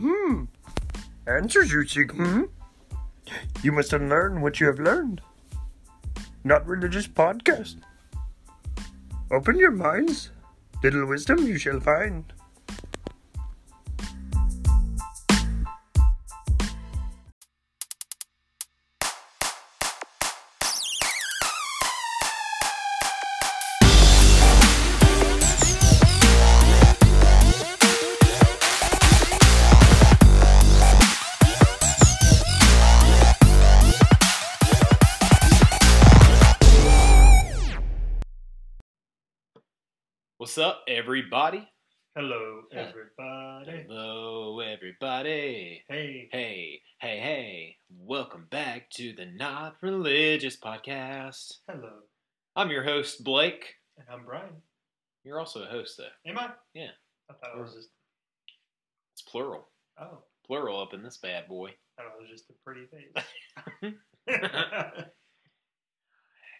Hmm. Answers you seek, hmm? You must unlearn what you have learned. Not religious podcast. Open your minds. Little wisdom you shall find. Everybody? Hello, everybody. Hello, everybody. Hey. Hey, hey, hey. Welcome back to the Not Religious Podcast. Hello. I'm your host, Blake. And I'm Brian. You're also a host, though. Am I? Yeah. I thought it was just. It's plural. Oh. Plural up in this bad boy. I thought it was just a pretty face.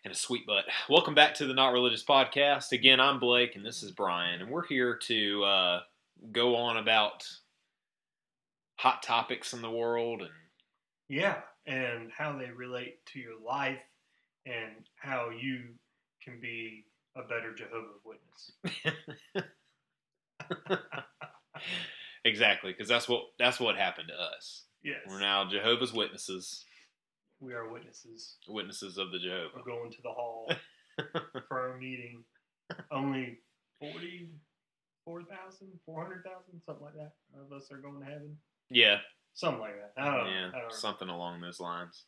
And a sweet butt. Welcome back to the Not Religious Podcast. Again, I'm Blake, and this is Brian, and we're here to uh, go on about hot topics in the world and yeah, and how they relate to your life and how you can be a better Jehovah's Witness. exactly, because that's what that's what happened to us. Yes. We're now Jehovah's Witnesses, We are witnesses. witnesses of the job. We're going to the hall for our meeting. Only 40, 4,000, 400,000, something like that of us are going to heaven. yeah, Something like that. Yeah, something along those lines.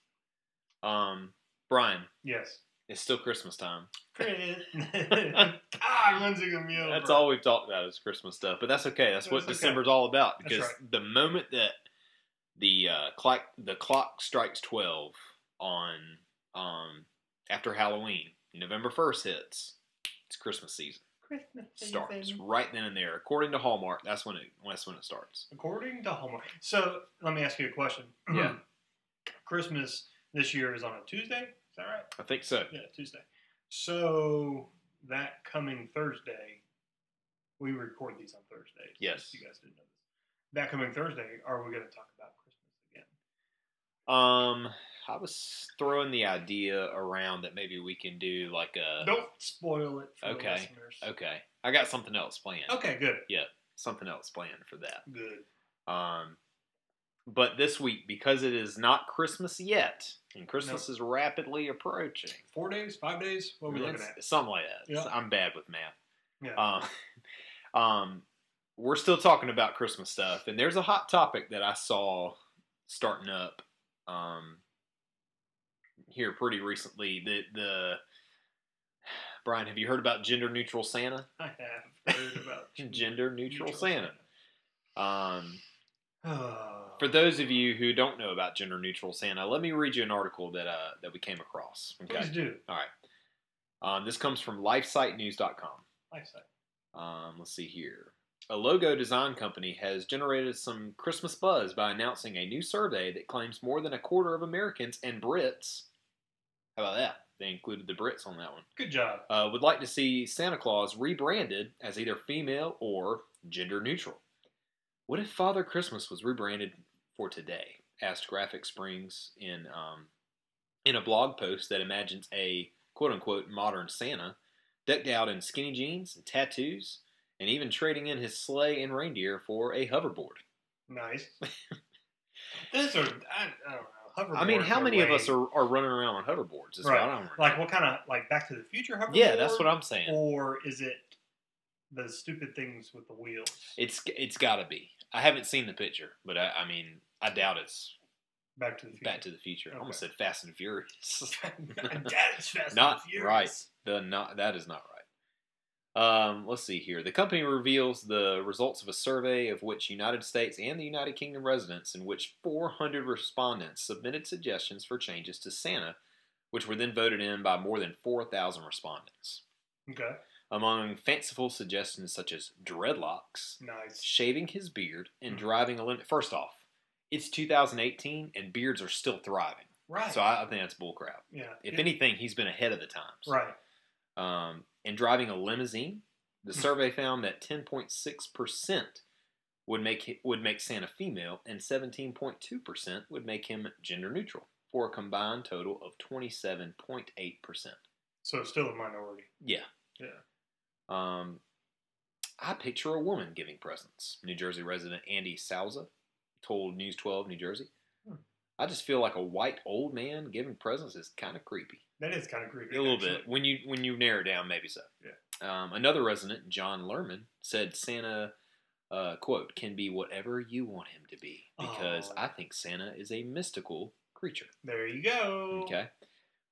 Um, Brian, Yes. it's still Christmas time. God, when's it gonna be over? That's all we've talked about is Christmas stuff, but that's okay. That's, what okay. December's all about because right. the moment that the uh, clock the clock strikes twelve on um, after Halloween, November first hits, it's Christmas season Christmas starts season. right then and there. According to Hallmark, that's when it that's when it starts. According to Hallmark. So let me ask you a question. Yeah. Christmas this year is on a Tuesday. Is that right? I think so. Yeah, Tuesday. So that coming Thursday, we record these on Thursdays. Yes. You guys didn't know this. That coming Thursday, are we going to talk about Christmas again? Um, I was throwing the idea around that maybe we can do like a Don't spoil it for okay, the listeners. okay. I got something else planned. Okay, good. Yeah, something else planned for that. Good. Um, but this week, because it is not Christmas yet, and Christmas is rapidly approaching, Four days, five days? What are we looking at? something like that. Yeah. I'm bad with math. Yeah. Um, um, we're still talking about Christmas stuff, and there's a hot topic that I saw starting up um, here pretty recently. The the Brian, have you heard about gender neutral Santa? I have heard about Gender neutral Santa. Um. For those of you who don't know about gender neutral Santa, let me read you an article that uh, that we came across. Please do. All right. Um, this comes from LifeSiteNews.com. Lifestyle. Um, let's see here. A logo design company has generated some Christmas buzz by announcing a new survey that claims more than a quarter of Americans and Brits. How about that? They included the Brits on that one. Good job. Uh, would like to see Santa Claus rebranded as either female or gender neutral. What if Father Christmas was rebranded for today? Asked Graphic Springs in um, in a blog post that imagines a quote unquote modern Santa decked out in skinny jeans and tattoos, and even trading in his sleigh and reindeer for a hoverboard. Nice. These are, I, I don't know. I mean, how many of us are, are running around on hoverboards? Is Right. what Like, what kind of, like Back to the Future hoverboard? yeah, that's what I'm saying. Or is it the stupid things with the wheels? It's it's got to be. I haven't seen the picture, but I, I mean, I doubt it's Back to the Future. Back to the Future. I almost said Fast and Furious. Dad's Fast and not Furious. right. The not that is not right. Um, let's see here. The company reveals the results of a survey of which United States and the United Kingdom residents, in which 400 respondents submitted suggestions for changes to Santa, which were then voted in by more than 4,000 respondents. Okay. Among fanciful suggestions such as dreadlocks, Nice. shaving his beard, and Mhm. driving a limit. First off, it's 2018 and beards are still thriving. Right. So I, I think that's bullcrap. yeah. If Yeah. anything, he's been ahead of the times. Right. Um, and driving a limousine, the Hmm. survey found that 10.6% would make would make Santa female, and 17.2% would make him gender neutral, for a combined total of 27.8%. So it's still a minority. Yeah. Yeah. Um, I picture a woman giving presents. New Jersey resident Andy Souza told News 12 New Jersey. Hmm. I just feel like a white old man giving presents is kind of creepy. That is kind of creepy. A little actually. bit. When you when you narrow down, maybe so. Yeah. Um, another resident, John Lerman, said Santa, uh, quote, can be whatever you want him to be because Oh. I think Santa is a mystical creature. There you go. Okay.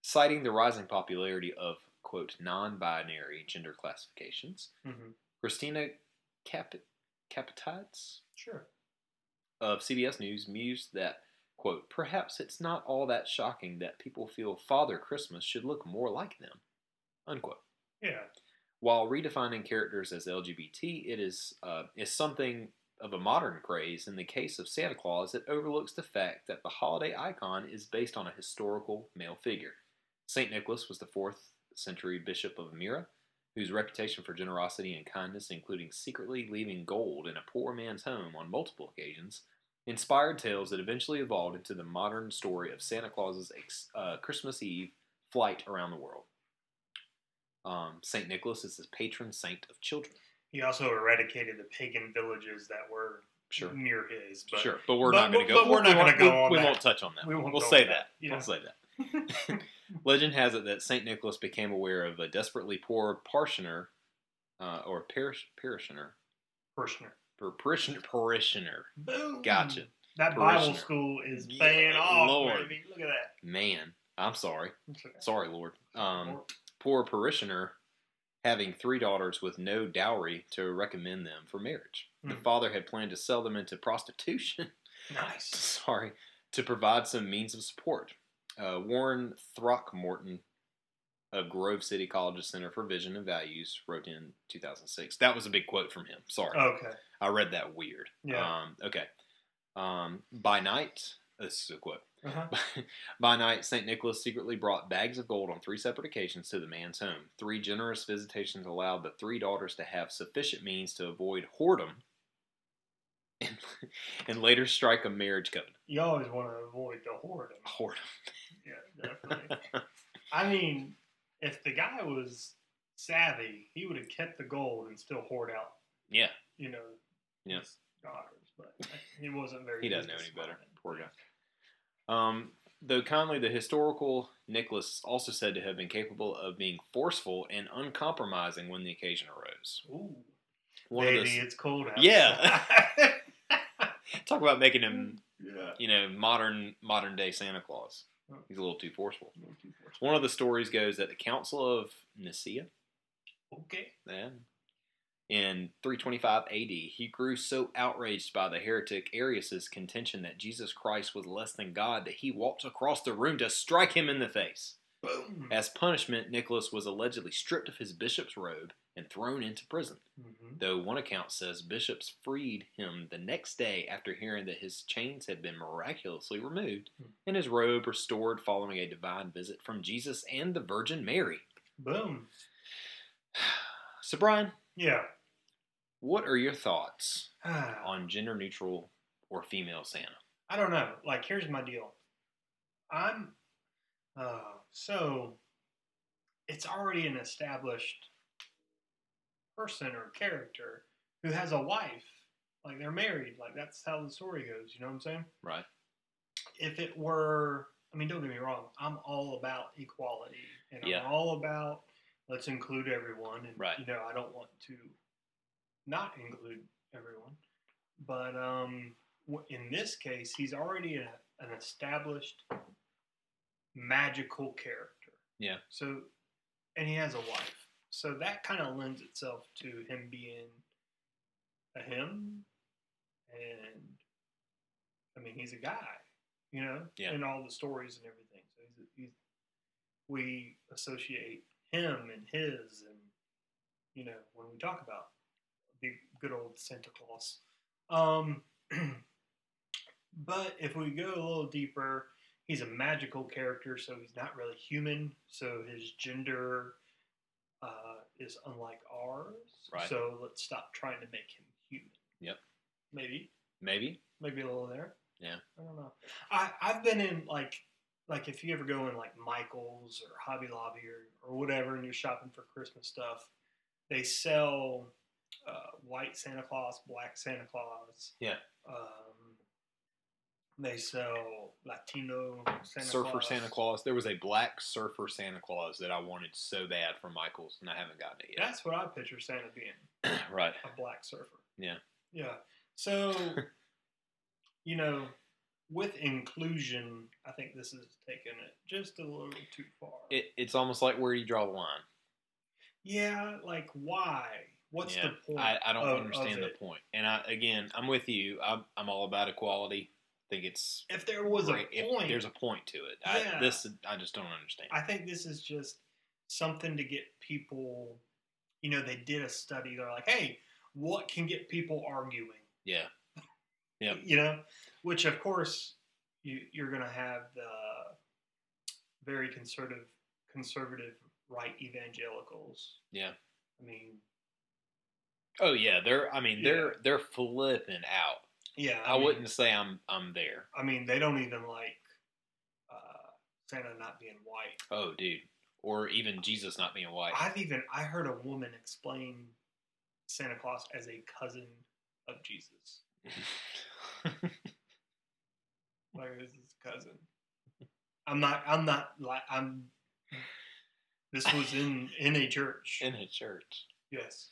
Citing the rising popularity of, quote, non binary gender classifications, hmm Christina Cap- Capatides Sure. of CBS News mused that, quote, perhaps it's not all that shocking that people feel Father Christmas should look more like them, unquote. Yeah. While redefining characters as LGBT, it is uh, is something of a modern craze. In the case of Santa Claus, it overlooks the fact that the holiday icon is based on a historical male figure. Saint Nicholas was the fourth century bishop of Myra, whose reputation for generosity and kindness, including secretly leaving gold in a poor man's home on multiple occasions, inspired tales that eventually evolved into the modern story of Santa Claus's ex- uh, Christmas Eve flight around the world. Um, Saint Nicholas is the patron saint of children. He also eradicated the pagan villages that were Sure. near his. But sure, but we're but- not going to go. but we're not gonna won't- go we, on We that. won't touch on that. We won't we'll say that. that. We'll say that. Legend has it that Saint Nicholas became aware of a desperately poor parishioner, uh, or parish, parishioner, Parishioner. Parishioner, parishioner. Boom. Gotcha. That. Bible school is Yeah, paying off, Lord. baby. Look at that. Man, I'm sorry. Sorry, Lord. Um, poor parishioner having three daughters with no dowry to recommend them for marriage. The Hmm. father had planned to sell them into prostitution. Nice. sorry, to provide some means of support. Uh, Warren Throckmorton of Grove City College's Center for Vision and Values wrote in 2006. That was a big quote from him. Sorry. Okay. I read that weird. Yeah. Um, okay. Um, by night, this is a quote. Uh-huh. By night, St. Nicholas secretly brought bags of gold on three separate occasions to the man's home. Three generous visitations allowed the three daughters to have sufficient means to avoid whoredom and, and later strike a marriage covenant. You always want to avoid the whoredom. Whoredom. Yeah, definitely. I mean, if the guy was savvy, he would have kept the gold and still hoard out, yeah, you know, Daughters. But he wasn't very. he doesn't know any better. Poor guy. Um, though kindly, the historical Nicholas is also said to have been capable of being forceful and uncompromising when the occasion arose. Ooh, One baby, of the it's cold out. Yeah. talk about making him, yeah. you know, modern modern day Santa Claus. He's a little too forceful. No, too forceful. One of the stories goes that the Council of Nicaea, Okay. then, in 325 AD, he grew so outraged by the heretic Arius' contention that Jesus Christ was less than God that he walked across the room to strike him in the face. Boom. As punishment, Nicholas was allegedly stripped of his bishop's robe and thrown into prison. Mhm. Though one account says bishops freed him the next day after hearing that his chains had been miraculously removed Hmm. and his robe restored following a divine visit from Jesus and the Virgin Mary. Boom. So, Brian, Yeah. What are your thoughts on gender neutral or female Santa? I don't know. Like, here's my deal. I'm. Uh, so, it's already an established person or character who has a wife. Like, they're married. Like, that's how the story goes. You know what I'm saying? Right? if it were i mean don't get me wrong i'm all about equality and Yeah. i'm all about let's include everyone and Right. you know i don't want to not include everyone but um in this case he's already a, an established magical character Yeah. so and he has a wife so that kind of lends itself to him being a him and i mean he's a guy you know Yeah. in all the stories and everything so he's, he's we associate him and his and you know when we talk about the good old santa claus um but if we go a little deeper he's a magical character so he's not really human so his gender uh, is unlike ours Right. so let's stop trying to make him human Yep. maybe, Maybe. maybe a little there. Yeah. I don't know. I I've been in like like if you ever go in like Michaels or Hobby Lobby or, or whatever, and you're shopping for Christmas stuff, they sell uh, white Santa Claus, black Santa Claus. Yeah. Um, they sell Latino Santa surfer Claus. Santa Claus. There was a black surfer Santa Claus that I wanted so bad from Michaels, and I haven't gotten it yet. That's what I picture Santa being. right. a black surfer. Yeah. Yeah. So, you know, with inclusion, I think this is taking it just a little too far. It, it's almost like where do you draw the line? yeah, like why? What's yeah, the point? I, I don't of- understand of the point. And I again, I'm with you. I'm, I'm all about equality. I think it's If there was great a point, there's a point to it. Yeah. I, this I just don't understand. I think this is just something to get people. You know, they did a study. They're like, hey, what can get people arguing? yeah. Yeah. You know, which of course you, you're going to have the very conservative, conservative right evangelicals. Yeah. I mean, Oh yeah, they're. I mean, they're they're flipping out. yeah, I, mean- wouldn't say I'm I'm there. I mean, they don't even like uh, Santa not being white. Oh, dude, or even Jesus not being white. I've even I heard a woman explain Santa Claus as a cousin of Jesus. Like this is his cousin. I'm not. I'm not like. I'm. This was in in a church. In a church. yes,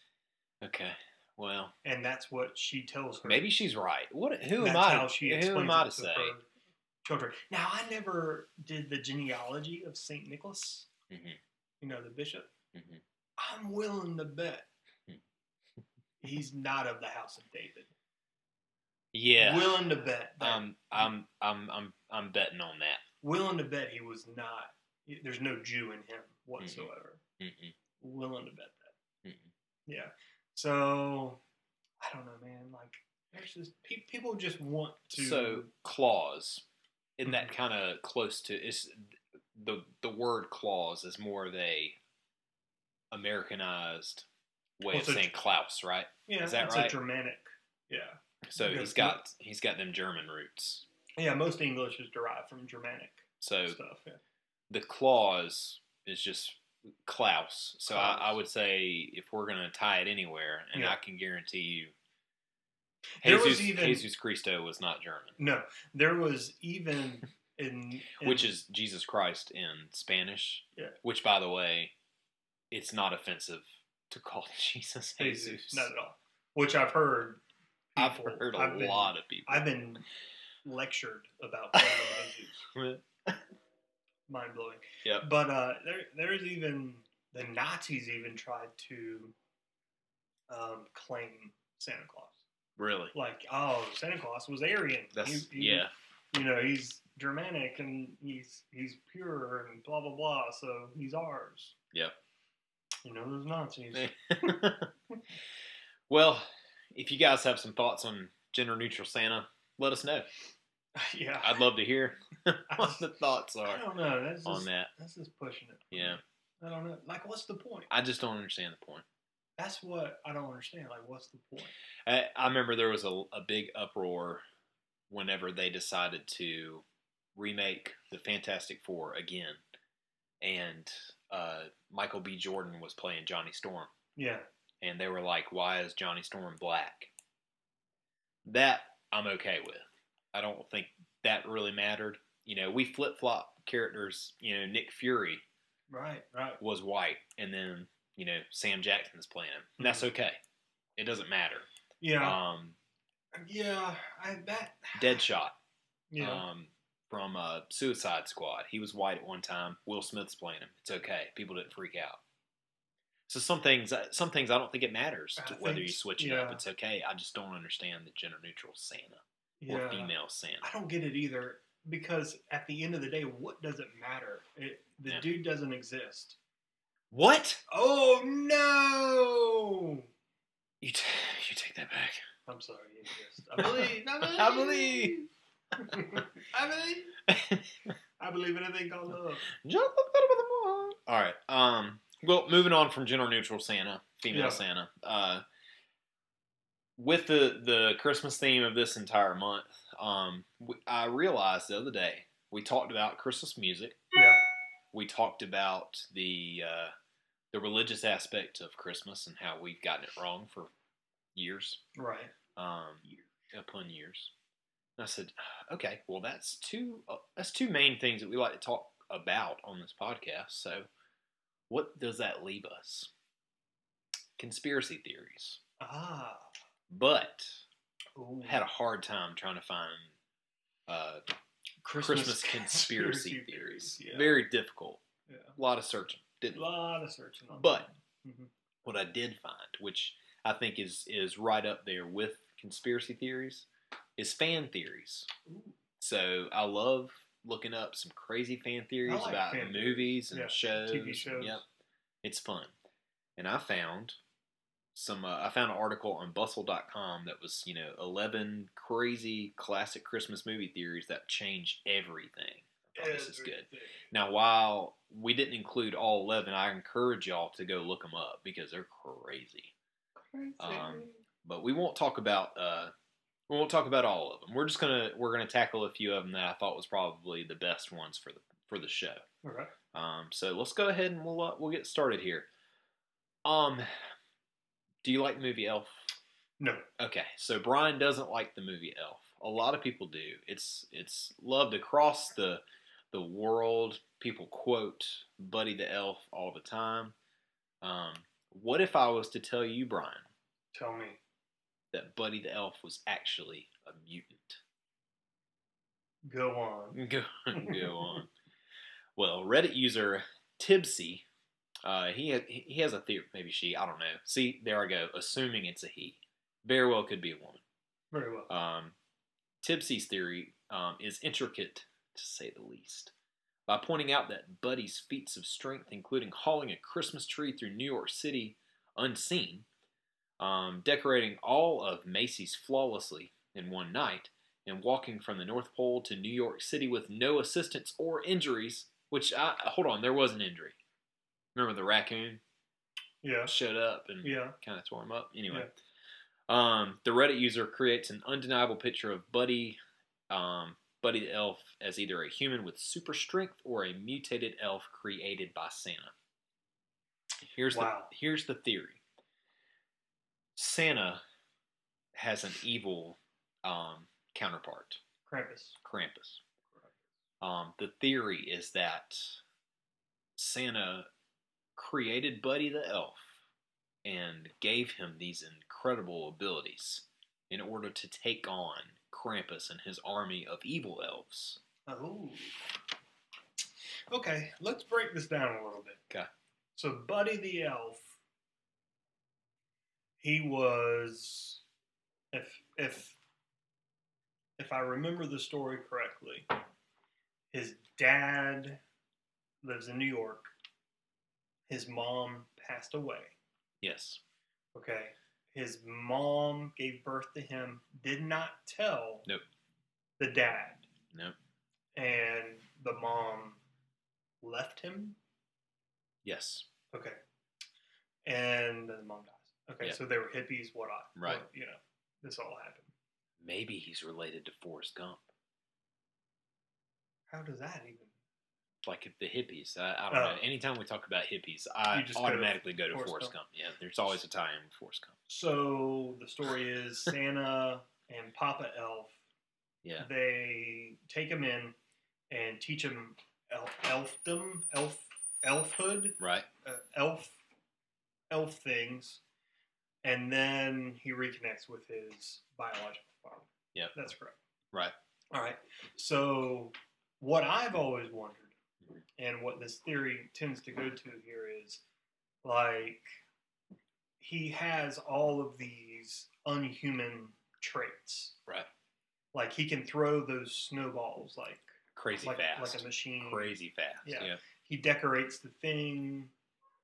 Okay. Well, and that's what she tells her. maybe she's right. What? Who am I? how she who explains am I to say? her children. Now, I never did the genealogy of Saint Nicholas. Mhm. You know, the bishop. Mhm. I'm willing to bet Hmm. he's not of the house of David. Yeah. Willing to bet. That, Um, I'm I'm I'm I'm betting on that. willing to bet he was not. There's no Jew in him whatsoever. Mm-mm, Willing to bet that. mm-mm. Yeah. So I don't know, man. Like, there's just pe- people just want to. So clause, isn't that Mhm. kind of close to? Is the the word clause is more of a Americanized way Well, of saying Klaus, right? yeah, is that it's right? a Germanic. Yeah. So Because he's got he's got them German roots. Yeah. Most English is derived from Germanic So stuff. Yeah. the clause is just Klaus. So I, I would say if we're gonna tie it anywhere, and Yeah. I can guarantee you, There was Jesus, even- Jesus Christo was not German, No, there was even in, in which is Jesus Christ in Spanish. Yeah. Which, by the way, it's not offensive to call Jesus Jesus. Jesus, not at all. Which I've heard. I've heard a I've been- lot of people. I've been lectured about Jesus. Mind blowing. Yeah. But uh, there, there's even the Nazis even tried to um, claim Santa Claus. really. Like, oh, Santa Claus was Aryan. That's He- he- yeah. You know, he's Germanic and he's he's pure and blah blah blah. So he's ours. Yeah. You know those Nazis. well, if you guys have some thoughts on gender neutral Santa, let us know. yeah. I'd love to hear what the thoughts are. I don't know. That's on just, that. That's just pushing it. Yeah. I don't know. Like, what's the point? I just don't understand the point. That's what I don't understand. Like, what's the point? I, I remember there was a, a big uproar whenever they decided to remake the Fantastic Four again, and uh, Michael B. Jordan was playing Johnny Storm, Yeah. and they were like, "Why is Johnny Storm black?" That I'm okay with. I don't think that really mattered. You know, we flip flop characters. You know, Nick Fury Right. Right. was white, and then you know Sam Jackson's playing him. And that's okay. It doesn't matter. Yeah. Um, yeah. I that. Deadshot Yeah. um, from uh, Suicide Squad. He was white at one time. Will Smith's playing him. It's okay. People didn't freak out. So some things, uh, some things, I don't think it matters to whether think you switch it up. It's okay. I just don't understand the gender neutral Santa yeah. or female Santa. I don't get it either because at the end of the day, what does it matter? It, the Yeah. dude doesn't exist. What? Oh no! You t- you take that back. I'm sorry. I believe. I believe. I believe. I believe anything called love. Jump up out of the. All right. Um. Well, moving on from gender neutral Santa, female Yeah. Santa. Uh. With the the Christmas theme of this entire month, um, I realized the other day we talked about Christmas music. Yeah. We talked about the uh, the religious aspect of Christmas and how we've gotten it wrong for years, Right. um, upon years. And I said, okay, well that's two uh, that's two main things that we like to talk about on this podcast. So, what does that leave us? Conspiracy theories, Ah. But Ooh. had a hard time trying to find uh, Christmas, conspiracy, theories. Yeah. Very difficult. yeah. A lot of searching. Didn't. a lot of searching But. Mhm. what I did find, which I think is is right up there with conspiracy theories, is fan theories. Ooh. So I love looking up some crazy fan theories like about fan movies and Yeah, shows. TV shows. Yep, it's fun. And I found some. Uh, I found an article on Bustle.com that was you know eleven crazy classic Christmas movie theories that change everything. Thought this is good. Now, while we didn't include all 11, I encourage y'all to go look them up because they're crazy. Crazy. Um, But we won't talk about uh, we won't talk about all of them. We're just gonna we're gonna tackle a few of them that I thought was probably the best ones for the for the show. okay. Um, so let's go ahead and we'll uh, we'll get started here. Um, do you like the movie Elf? No. Okay, so Brian doesn't like the movie Elf. A lot of people do. It's it's loved across the the world. People quote Buddy the Elf all the time. Um, what if I was to tell you, Brian, Tell me. that Buddy the Elf was actually a mutant? Go on. Go, go on. Well, Reddit user Tibsy, uh, he ha- he has a theory. Maybe she. I don't know. See, there I go. Assuming it's a he. Very well could be a woman. Very well. Um, Tibsy's theory um, is intricate, to say the least, by pointing out that Buddy's feats of strength, including hauling a Christmas tree through New York City unseen, um, decorating all of Macy's flawlessly in one night, and walking from the North Pole to New York City with no assistance or injuries. Which I hold on, there was an injury. Remember the raccoon yeah. showed up and Yeah. kind of tore him up. Anyway, um, the Reddit user creates an undeniable picture of Buddy, um, Buddy the elf as either a human with super strength or a mutated elf created by Santa. Here's Wow. the here's the theory. Santa has an evil um, counterpart, Krampus. Krampus. Um, the theory is that Santa created Buddy the elf and gave him these incredible abilities in order to take on Krampus and his army of evil elves. Oh. Okay, let's break this down a little bit. Okay. So, Buddy the Elf, he was, if if if I remember the story correctly, his dad lives in New York. His mom passed away. Yes. Okay. His mom gave birth to him, did not tell Nope. the dad. No. And the mom left him. Yes. Okay. And then the mom dies. Okay, Yeah. so they were hippies, what I Right. what, you know, this all happened. Maybe he's related to Forrest Gump. How does that even Like the hippies. I, I don't Oh. know. Anytime we talk about hippies, I just go to automatically go to Forrest Gump. Gump. Yeah, there's always a tie-in with Forrest Gump. So the story is Santa and Papa Elf Yeah. they take him in and teach him elf, elfdom, elf, elfhood, Right. uh, elf, elf things, and then he reconnects with his biological father. Yeah, that's correct. Right. All right. So what I've always wondered. And what this theory tends to go to here is, like, he has all of these unhuman traits. Right. Like he can throw those snowballs like Crazy like, fast. like a machine. Crazy fast. Yeah. Yeah. He decorates the thing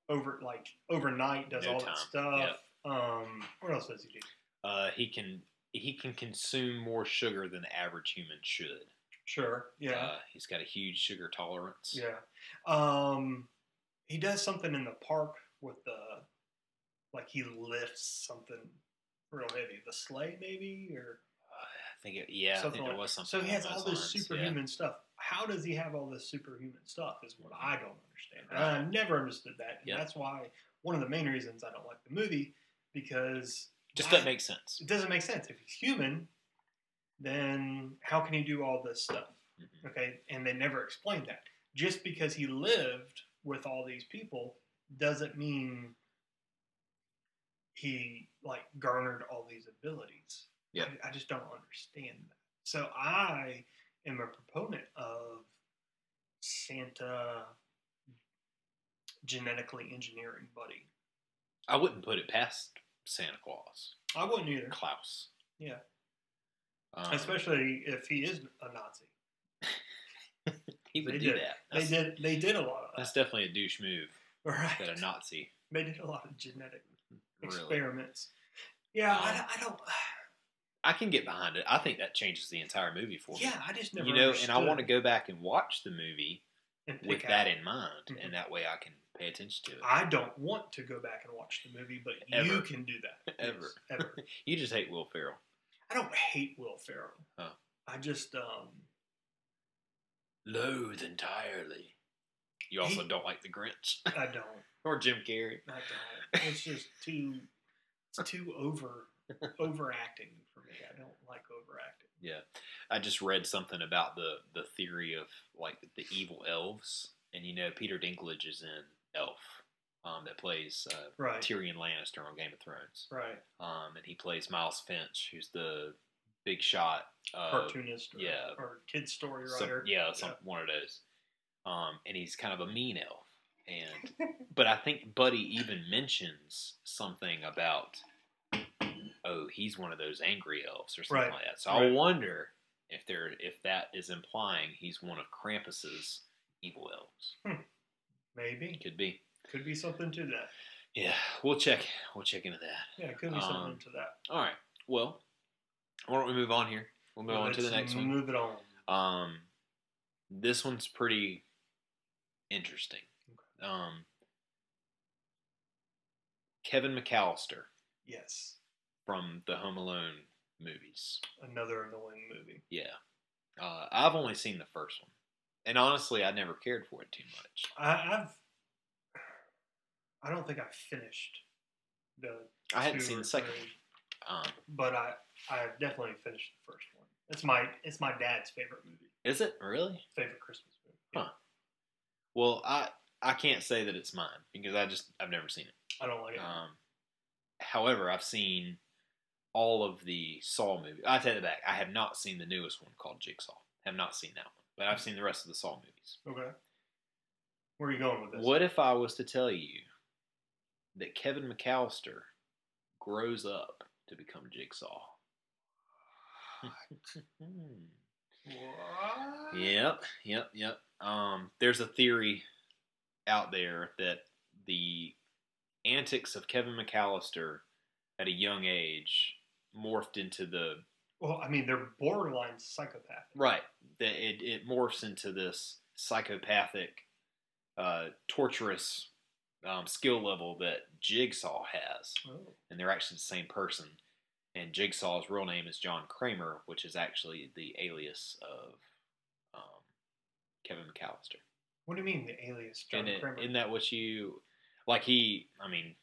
over like overnight. Does No all time. that stuff. Um, what else does he do? Uh, he can he can consume more sugar than the average human should. Sure. Yeah. Uh, he's got a huge sugar tolerance. Yeah. Um, he does something in the park with the, like he lifts something real heavy. The sleigh, maybe, or I think it, yeah, I something think there like- was something. So he has all this lines, superhuman stuff. How does he have all this superhuman stuff? Is what I don't understand. Right. I never understood that, and Yeah. that's why one of the main reasons I don't like the movie because Yeah. Just doesn't make sense. it doesn't make sense. If he's human, then how can he do all this stuff? Mhm. Okay, and they never explained that. Just because he lived with all these people doesn't mean he like garnered all these abilities. Yeah. I, I just don't understand that. So I am a proponent of Santa genetically engineering Buddy. I wouldn't put it past Santa Claus, I wouldn't either, Klaus. Yeah. Um, especially if he is a Nazi. he would they do did. that. They did. They did a lot of that. that's definitely a douche move Right. that a Nazi They did a lot of genetic really. experiments. Yeah, I, Um, I don't. I can get behind it. I think that changes the entire movie for me. Yeah, I just never. you know, and I want to go back and watch the movie with pick that in mind, Mhm. and that way I can pay attention to it. I don't want to go back and watch the movie, but you can do that. Ever. Yes, ever. you just hate Will Ferrell. I don't hate Will Ferrell. Oh. I just um. Loathe entirely. You also He- don't like the Grinch I don't. or Jim Carrey. I don't. It's just too. It's too over overacting for me. I don't like overacting. Yeah, I just read something about the the theory of like the evil elves, and you know Peter Dinklage is in Elf, um, that plays uh, Right. Tyrion Lannister on Game of Thrones, Right. um, and he plays Miles Finch, who's the big shot uh, Cartoonist. Or, yeah. Or kid story some- writer. yeah, some one of those. Um, and he's kind of a mean elf, and but I think Buddy even mentions something about oh he's one of those angry elves or something Right. like that. So I wonder if there if that is implying he's one of Krampus's evil elves. Maybe. Could be. Could be something to that. Yeah, we'll check. We'll check into that. Yeah, it could be Um, something to that. All right. Well, why don't we move on here? We'll move on to the next one. Move it on. Um, this one's pretty interesting. Um, Kevin McAllister Yes. from the Home Alone movies. Another annoying movie. Yeah, uh, I've only seen the first one, and honestly, I never cared for it too much. I, I've. I don't think I finished the. I hadn't seen the second three. Um, but I I have definitely finished the first one. It's my it's my dad's favorite movie, is it really? favorite Christmas movie. Huh. Well, I I can't say that it's mine because I just I've never seen it. I don't like it. Um, however, I've seen all of the Saw movies. I take it back. I have not seen the newest one called Jigsaw. Have not seen that one, but I've seen the rest of the Saw movies. okay. Where are you going with this? What if I was to tell you that Kevin McAllister grows up to become Jigsaw? What? Yep, yep, yep. Um, there's a theory out there that the antics of Kevin McAllister at a young age morphed into the Well, I mean, they're borderline psychopathic. right. That it, it morphs into this psychopathic, uh, torturous um, skill level that Jigsaw has, Oh. and they're actually the same person. And Jigsaw's real name is John Kramer, which is actually the alias of um, Kevin McAllister. What do you mean the alias John Isn't, it, Kramer? isn't that what you like? He, I mean,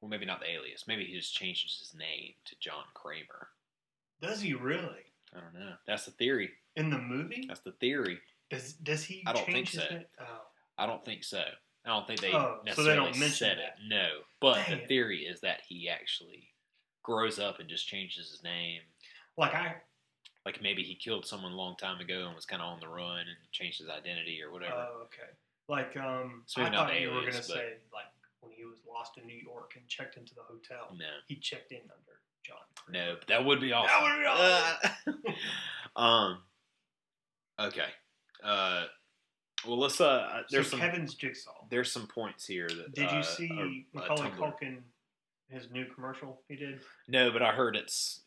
well, maybe not the alias. Maybe he just changes his name to John Kramer. Does he really? I don't know. That's the theory. In the movie? That's the theory. Does does he I don't change think his so. name? Oh. I don't think so. I don't think they Oh, so they necessarily don't mention said that. it. No, but Dang the theory is that he actually grows up and just changes his name. Like I Like maybe he killed someone a long time ago and was kind of on the run and changed his identity or whatever. Oh, okay. Like um So I thought you were gonna but- say like when he was lost in New York and checked into the hotel. no, He checked in under John no, but that would be awesome. That would be awesome. um. Okay. Uh. Well, let's. Uh. There's so some. Kevin's jigsaw. There's some points here that. Did you uh, see uh, Macaulay Culkin his new commercial he did? No, but I heard it's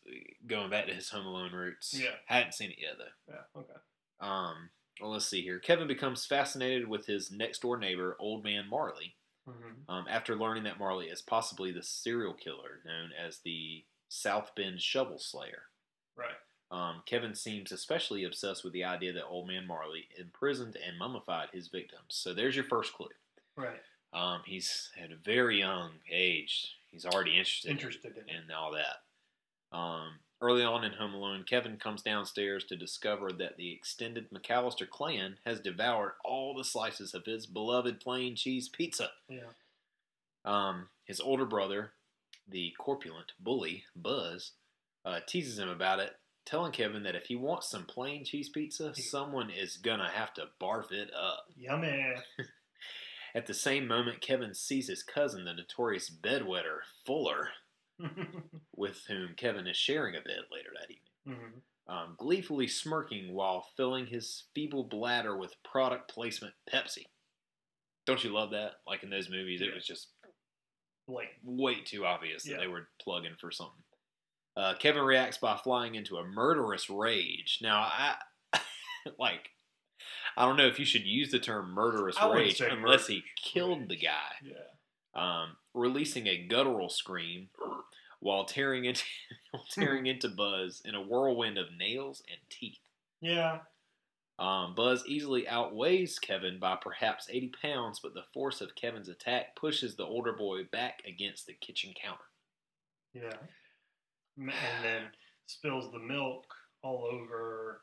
going back to his Home Alone roots. Yeah. hadn't seen it yet though. Yeah, okay. Um. Well, let's see here. Kevin becomes fascinated with his next door neighbor, Old Man Marley, hmm um, after learning that Marley is possibly the serial killer known as the South Bend Shovel Slayer. Right. Um, Kevin seems especially obsessed with the idea that Old Man Marley imprisoned and mummified his victims. So there's your first clue. Right. Um, he's at a very young age. He's already interested, Interested in it. in all that. Um, early on in Home Alone, Kevin comes downstairs to discover that the extended McAllister clan has devoured all the slices of his beloved plain cheese pizza. Yeah. Um, his older brother, the corpulent bully Buzz, uh, teases him about it, telling Kevin that if he wants some plain cheese pizza, someone is gonna have to barf it up. Yummy. At the same moment, Kevin sees his cousin, the notorious bedwetter Fuller, with whom Kevin is sharing a bed later that evening, Mhm. um, gleefully smirking while filling his feeble bladder with product placement Pepsi. Don't you love that? Like in those movies, it was just Blatant. way too obvious that they were plugging for something. Uh, Kevin reacts by flying into a murderous rage. Now, I like, I don't know if you should use the term murderous rage unless he killed rage. the guy, Yeah. um, releasing a guttural scream while tearing into tearing into Buzz in a whirlwind of nails and teeth. Yeah. Um, Buzz easily outweighs Kevin by perhaps 80 pounds, but the force of Kevin's attack pushes the older boy back against the kitchen counter. Yeah. And then spills the milk all over,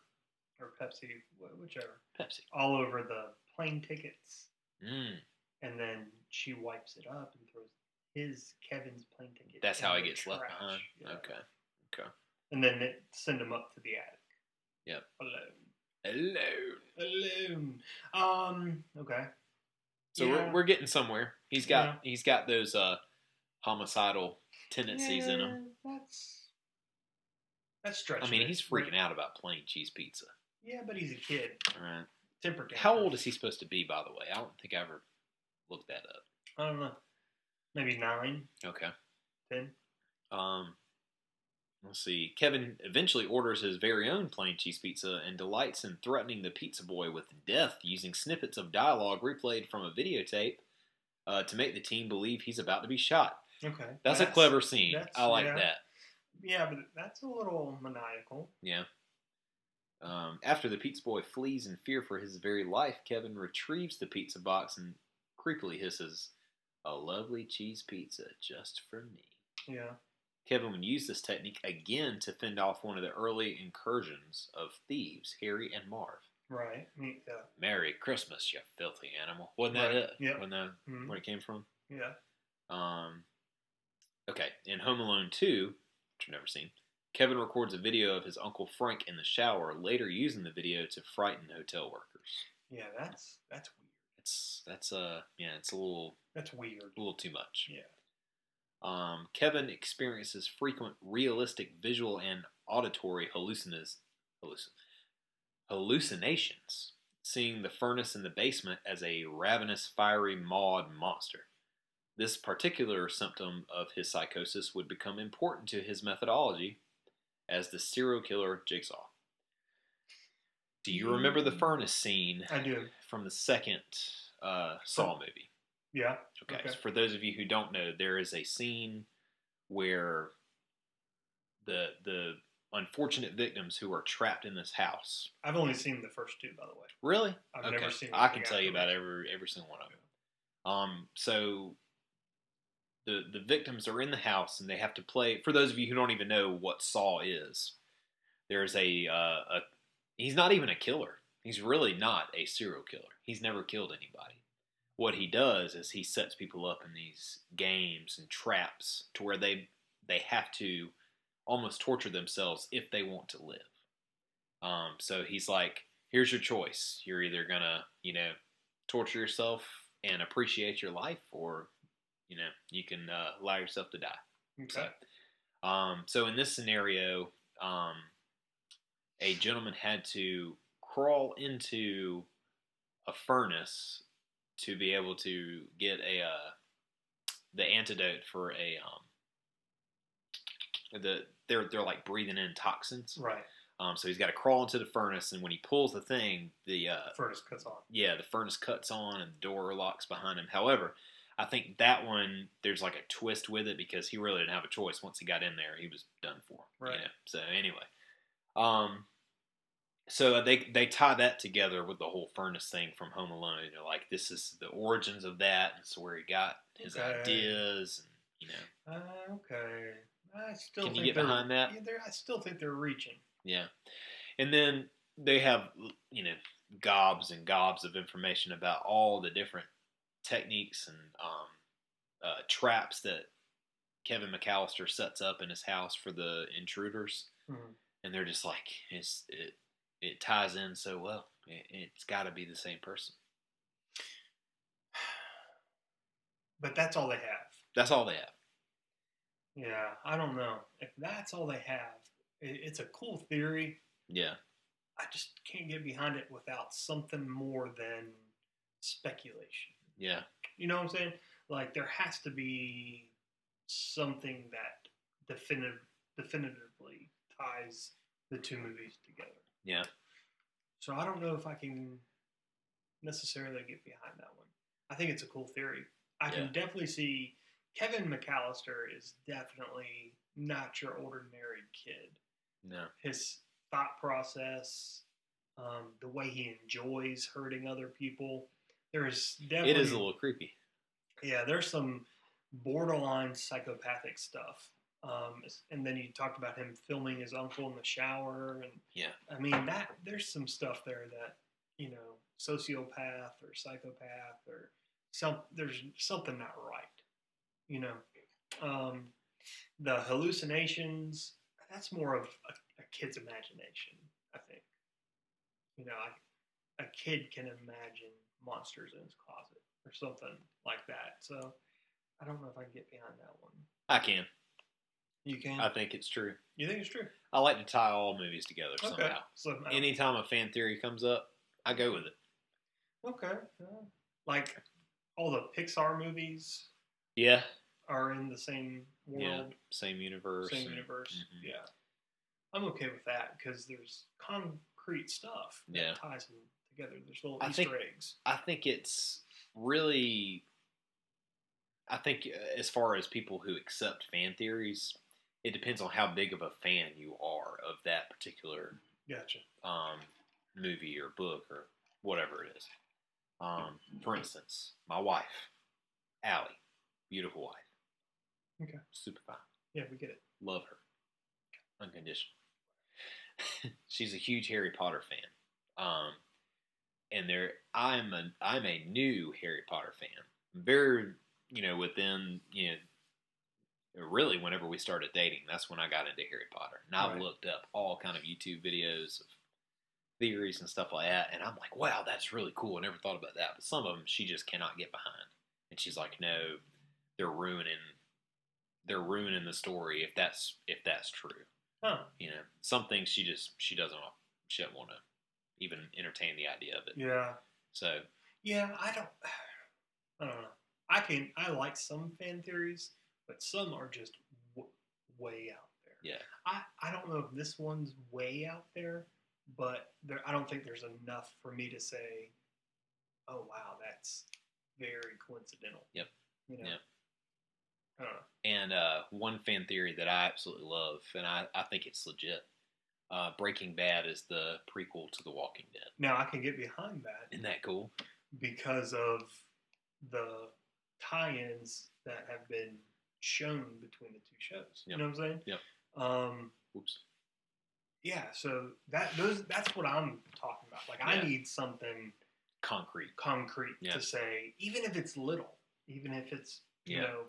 or Pepsi, wh- whichever, Pepsi. all over the plane tickets. Mm, And then she wipes it up and throws his Kevin's plane ticket. that's how he gets left behind. Yeah. Okay. Okay. And then it send him up to the attic. Yep. Alone. Alone. Alone. Um. Okay. So Yeah. we're, we're getting somewhere. He's got Yeah. he's got those uh, homicidal tendencies in him. That's that's stretching. I mean, it. he's freaking out about plain cheese pizza. Yeah, but he's a kid. All right. Temper How old is he supposed to be, by the way? I don't think I ever looked that up. I don't know. Maybe nine, Okay. ten. Um, let's see. Kevin eventually orders his very own plain cheese pizza and delights in threatening the pizza boy with death using snippets of dialogue replayed from a videotape uh, to make the team believe he's about to be shot. Okay. That's, a clever scene. that's- I like yeah. that. Yeah, but that's a little maniacal. Yeah. Um, after the pizza boy flees in fear for his very life, Kevin retrieves the pizza box and creepily hisses, "A lovely cheese pizza just for me." Yeah. Kevin would use this technique again to fend off one of the early incursions of thieves, Harry and Marv. Right. Yeah. Merry Christmas, you filthy animal. Wasn't that Right. it? Yep. Wasn't that Mhm. where it came from? Yeah. Um, okay, in Home Alone 2, which I've never seen, Kevin records a video of his Uncle Frank in the shower, later using the video to frighten hotel workers. Yeah. That's that's weird. It's that's uh yeah, it's a little That's weird. a little too much. Yeah. Um, Kevin experiences frequent realistic visual and auditory hallucinas, hallucin, hallucinations, seeing the furnace in the basement as a ravenous, fiery, mauled monster. This particular symptom of his psychosis would become important to his methodology as the serial killer jigsaw. Do you remember the furnace scene I do. from the second uh, Saw movie? Yeah. Okay. Okay. So for those of you who don't know, there is a scene where the the unfortunate victims who are trapped in this house. I've only seen the first two, by the way. Really? I've okay. never seen. I can tell you about every every single one of them. Um. So the the victims are in the house and they have to play. For those of you who don't even know what Saw is, there's a uh, a he's not even a killer. He's really not a serial killer. He's never killed anybody. What he does is he sets people up in these games and traps to where they they have to almost torture themselves if they want to live. Um, so he's like, here's your choice. You're either gonna, you know, torture yourself and appreciate your life, or you know, you can uh, allow yourself to die. Okay. So, um, so in this scenario, um, a gentleman had to crawl into a furnace to be able to get a uh, the antidote for a um, the they're they're like breathing in toxins. Right. Um, so he's got to crawl into the furnace, and when he pulls the thing, the uh, Furnace cuts on. yeah, the furnace cuts on and the door locks behind him. However, I think that one there's like a twist with it because he really didn't have a choice. Once he got in there, he was done for. Right. You know? So anyway, um, so they they tie that together with the whole furnace thing from Home Alone. They're like, this is the origins of that, and it's where he got his Okay. ideas, and you know, Uh, okay. I still Can you get behind that? Yeah, I still think they're reaching. yeah. And then they have you know gobs and gobs of information about all the different techniques and um, uh, traps that Kevin McAllister sets up in his house for the intruders. Mhm. and they're just like it's it it ties in so well. It, it's got to be the same person. But that's all they have. That's all they have. Yeah, I don't know. If that's all they have, it, it's a cool theory. Yeah, I just can't get behind it without something more than speculation. Yeah, You know what I'm saying? Like there has to be something that definitive, definitively ties the two movies together. yeah. So I don't know if I can necessarily get behind that one. I think it's a cool theory. I Yeah. can definitely see Kevin McAllister is definitely not your ordinary kid. No, His thought process, um, the way he enjoys hurting other people. There's definitely it is a little creepy. yeah, there's some borderline psychopathic stuff. Um, and then you talked about him filming his uncle in the shower, and Yeah. I mean that there's some stuff there that you know sociopath or psychopath or some there's something not right, you know. Um, the hallucinations that's more of a, a kid's imagination, I think. You know, I, a kid can imagine monsters in his closet or something like that. So I don't know if I can get behind that one. I can. You can. I think it's true. you think it's true? I like to tie all movies together somehow. So I- Anytime a fan theory comes up, I go with it. okay. yeah. Like all the Pixar movies Yeah, are in the same yeah. world, Same universe. same and- universe. Mhm. Yeah. I'm okay with that because there's concrete stuff that Yeah. ties them together. There's little I Easter think- eggs. I think it's really. I think uh, as far as people who accept fan theories, it depends on how big of a fan you are of that particular Gotcha. um, movie or book or whatever it is. Um, for instance, my wife, Allie, beautiful wife. Okay. Super fine. Yeah, we get it. Love her. Unconditional. She's a huge Harry Potter fan. Um, and there, I'm a I'm a new Harry Potter fan. Very, you know, within you know, really whenever we started dating, that's when I got into Harry Potter. And I've Right. looked up all kind of YouTube videos of theories and stuff like that, and I'm like, wow, that's really cool. I never thought about that. But some of them she just cannot get behind, and she's like, no, they're ruining they're ruining the story if that's if that's true. Huh. You know, some things she just she doesn't she doesn't want to even entertain the idea of it. Yeah. So Yeah, I don't. I don't know. I can. I like some fan theories, but some are just w- way out there. yeah, I, I don't know if this one's way out there, but there I don't think there's enough for me to say, oh wow, that's very coincidental. Yep. You know. Yep. I don't know. and uh, one fan theory that I absolutely love, and I, I think it's legit. Uh, Breaking Bad is the prequel to The Walking Dead. Now I can get behind that Isn't that cool? because of the tie-ins that have been shown between the two shows. Yep. You know what I'm saying? Yep. Um, Oops. yeah. So that those that's what I'm talking about. Like I need something Concrete. concrete Yeah. to say, even if it's little, even if it's you Yeah. know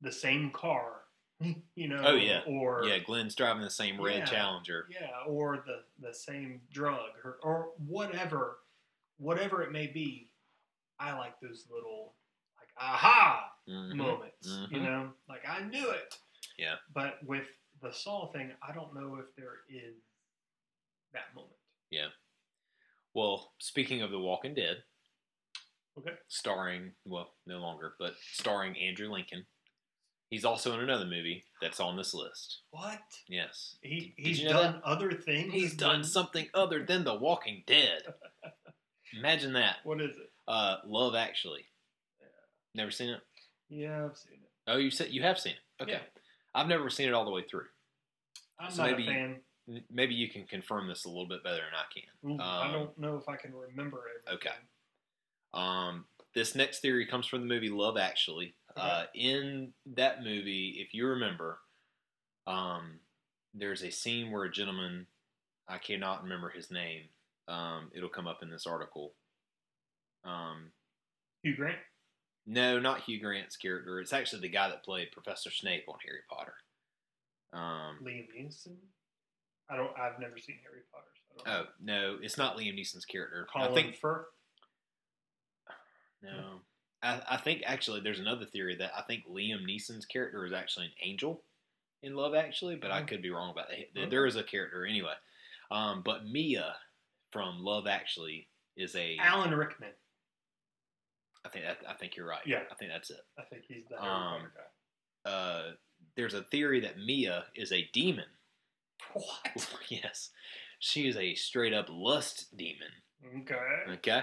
the same car, you know, Oh, yeah. or Yeah, Glenn's driving the same red Yeah. Challenger. yeah, or the the same drug or or whatever, whatever it may be. I like those little like aha Mhm. moments, you Mhm. know, like I knew it. Yeah. But with the Saw thing, I don't know if there is that moment. Yeah. Well, speaking of The Walking Dead, Okay. starring well, no longer, but starring Andrew Lincoln. He's also in another movie that's on this list. What? Yes. He Did he's you know done other things. He's done something other than The Walking Dead. Imagine that. What is it? Uh, Love Actually. Never seen it. Yeah, I've seen it. Oh, you said you have seen it. Okay. Yeah. I've never seen it all the way through. I'm So not maybe- a fan. Maybe you can confirm this a little bit better than I can. I Um, don't know if I can remember everything. Okay. Um, this next theory comes from the movie Love Actually. Uh, in that movie, if you remember, um, there's a scene where a gentleman, I cannot remember his name. Um, it'll come up in this article. Um, Hugh Grant. no, not Hugh Grant's character. It's actually the guy that played Professor Snape on Harry Potter. Um, Liam Neeson. I don't. I've never seen Harry Potter. So I don't oh no, it's not Liam Neeson's character. Colin I think Firth. No. I, I think actually there's another theory that I think Liam Neeson's character is actually an angel in Love Actually, but I Oh. could be wrong about that. There- Okay. There is a character anyway. Um, but Mia from Love Actually is a. Alan Rickman. I think that, I think you're right. Yeah. I think that's it. I think he's the Um, guy. Uh, there's a theory that Mia is a demon. What? yes, she is a straight up lust demon. Okay. Okay.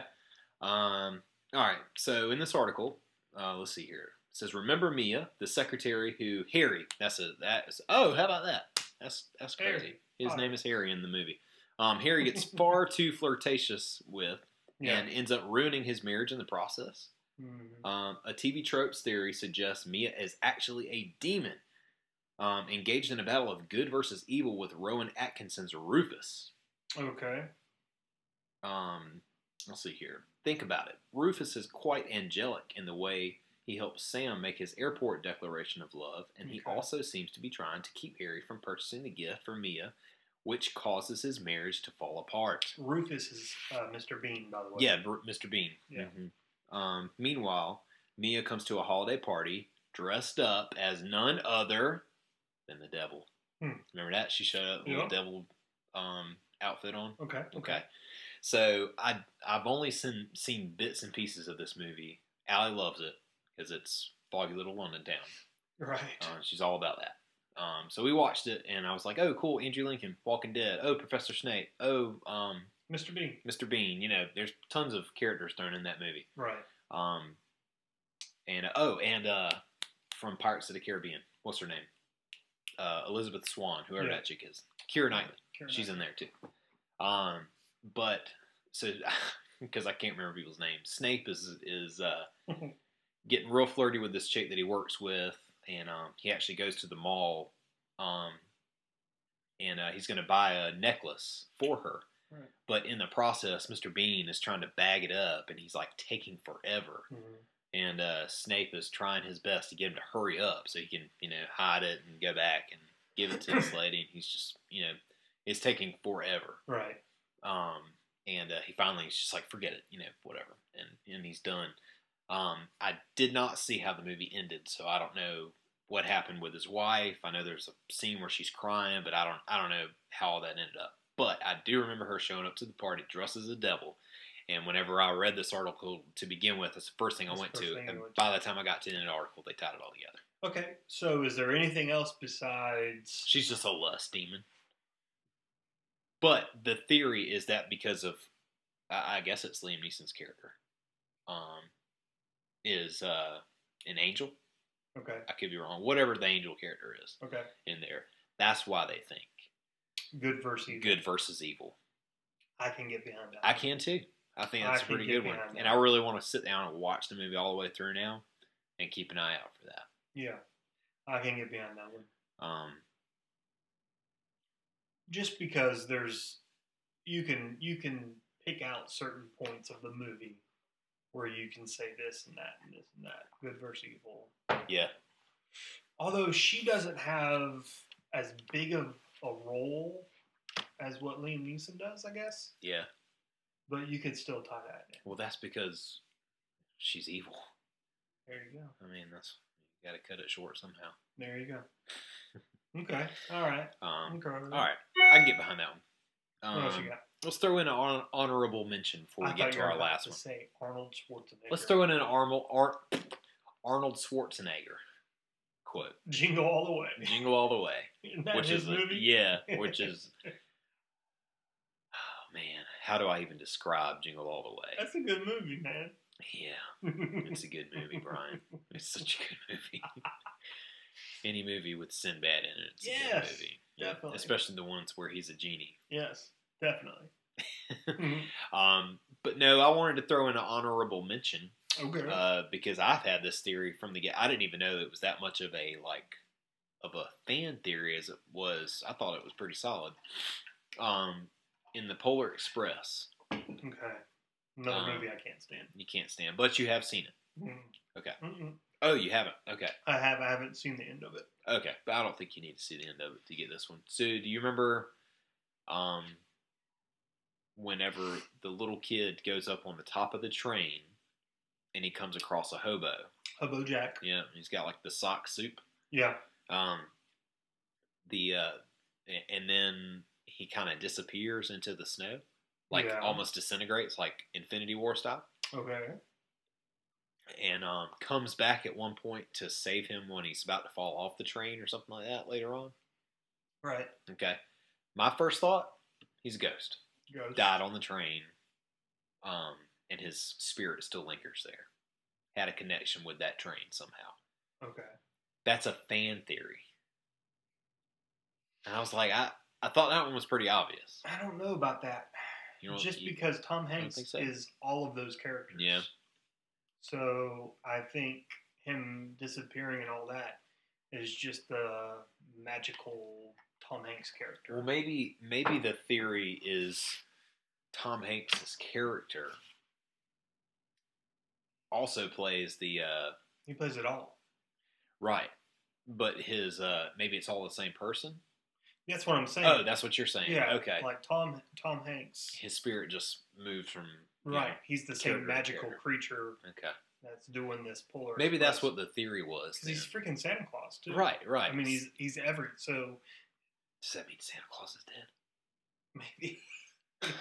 Um, all right. So in this article, uh, let's see here. It says, "Remember Mia, the secretary who Harry? That's a that's. Oh, how about that? That's that's crazy. Harry. His Oh. name is Harry in the movie. Um, Harry gets far too flirtatious with Yeah. and ends up ruining his marriage in the process. Mhm. Um, a TV tropes theory suggests Mia is actually a demon, um, engaged in a battle of good versus evil with Rowan Atkinson's Rufus. Okay. um, let's see here. Think about it. Rufus is quite angelic in the way he helps Sam make his airport declaration of love, and he Okay. also seems to be trying to keep Harry from purchasing the gift for Mia, which causes his marriage to fall apart. Rufus is uh, Mr. Bean, by the way. Yeah, Mr. Bean. Yeah. Mhm. Um, meanwhile, Mia comes to a holiday party dressed up as none other than the devil. Hmm. Remember that? She showed up with Yeah. a devil um, outfit on. Okay. Okay. So I I've only seen seen bits and pieces of this movie. Allie loves it because it's foggy little London town. Right. Uh, she's all about that. Um, so we watched it, and I was like, "Oh, cool! Andrew Lincoln, Walking Dead. Oh, Professor Snape. Oh, um, Mr. Bean. Mr. Bean. You know, there's tons of characters thrown in that movie. Right. Um, and uh, oh, and uh, from Pirates of the Caribbean, what's her name? Uh, Elizabeth Swann, whoever Yeah. that chick is. Keira Knightley. She's in there too. Um, but so because I can't remember people's names, Snape is is uh, getting real flirty with this chick that he works with, and um, he actually goes to the mall, um, and uh, he's going to buy a necklace for her. Right. But in the process, Mr. Bean is trying to bag it up, and he's like taking forever. Mhm. And uh, Snape is trying his best to get him to hurry up so he can, you know, hide it and go back and give it to this lady. And he's just, you know, it's taking forever. Right. Um, and uh, he finally is just like, forget it, you know, whatever, and and he's done. Um, I did not see how the movie ended, so I don't know what happened with his wife. I know there's a scene where she's crying, but I don't I don't know how all that ended up. But I do remember her showing up to the party dressed as a devil. And whenever I read this article to begin with, it's the first thing I went to. And went by the time I got to the end of the article, they tied it all together. Okay. So, is there anything else besides? She's just a lust demon. But the theory is that because of, I I guess it's Liam Neeson's character, um, is uh, an angel. Okay. I could be wrong. Whatever the angel character is Okay. in there, that's why they think Good versus evil. good versus evil. I can get behind that. I can too. I think that's a pretty good one, behind and. I really want to sit down and watch the movie all the way through now, and keep an eye out for that. Yeah. I can get behind that one. Um, Just because there's, you can you can pick out certain points of the movie where you can say this and that and this and that. Good versus evil. yeah, Although she doesn't have as big of a role as what Liam Neeson does, I guess. yeah. But you could still tie that in. Well, that's because she's evil. There you go. I mean, that's you got to cut it short somehow. There you go. Okay. All right. Um, Okay. all right, I can get behind that one. What else you Um, got? let's throw in an hon- honorable mention before I we get to our last to one. say Arnold Schwarzenegger. Let's throw in an Arnold Ar- Arnold Schwarzenegger quote: Jingle all the way. "Jingle all the way," which is a- yeah, which is oh man, how do I even describe Jingle All the Way? That's a good movie, man. Yeah, it's a good movie, Brian. It's such a good movie. Any movie with Sinbad in it, it's a good Yes, movie. definitely. Especially the ones where he's a genie. yes, definitely. Um, but no, I wanted to throw in an honorable mention okay. uh, because I've had this theory from the get. I didn't even know it was that much of a like of a fan theory as it was. I thought it was pretty solid. Um, in the Polar Express, okay. Another um, movie I can't stand. you can't stand, but you have seen it. Mm. Okay. Mm-mm. Oh, you haven't. Okay. I have. I haven't seen the end of it. Okay, but I don't think you need to see the end of it to get this one. So, do you remember, um, whenever the little kid goes up on the top of the train, and he comes across a hobo? Hobo Jack. Yeah, he's got like the sock soup. Yeah. Um, the uh, and then he kind of disappears into the snow, like Yeah. almost disintegrates, like Infinity War style, Okay. And um, comes back at one point to save him when he's about to fall off the train or something like that later on. Right. Okay. My first thought, he's a ghost. Ghost. Died on the train. Um, and his spirit still lingers there. Had a connection with that train somehow. Okay. That's a fan theory. And I was like, I, I thought that one was pretty obvious. I don't know about that. You know, Just you- because Tom Hanks so? is all of those characters. Yeah. So I think him disappearing and all that is just the magical Tom Hanks character. Well, maybe maybe the theory is Tom Hanks's character also plays the uh, he plays it all. right, but his uh, maybe it's all the same person. That's what I'm saying. Oh, that's what you're saying. yeah. Okay. Like Tom Tom Hanks. His spirit just moved from Right. know, He's the same magical character. creature okay. that's doing this polar. Maybe that's what the theory was. Because he's freaking Santa Claus too. Right, right. I mean, he's he's every so Does that mean Santa Claus is dead? maybe.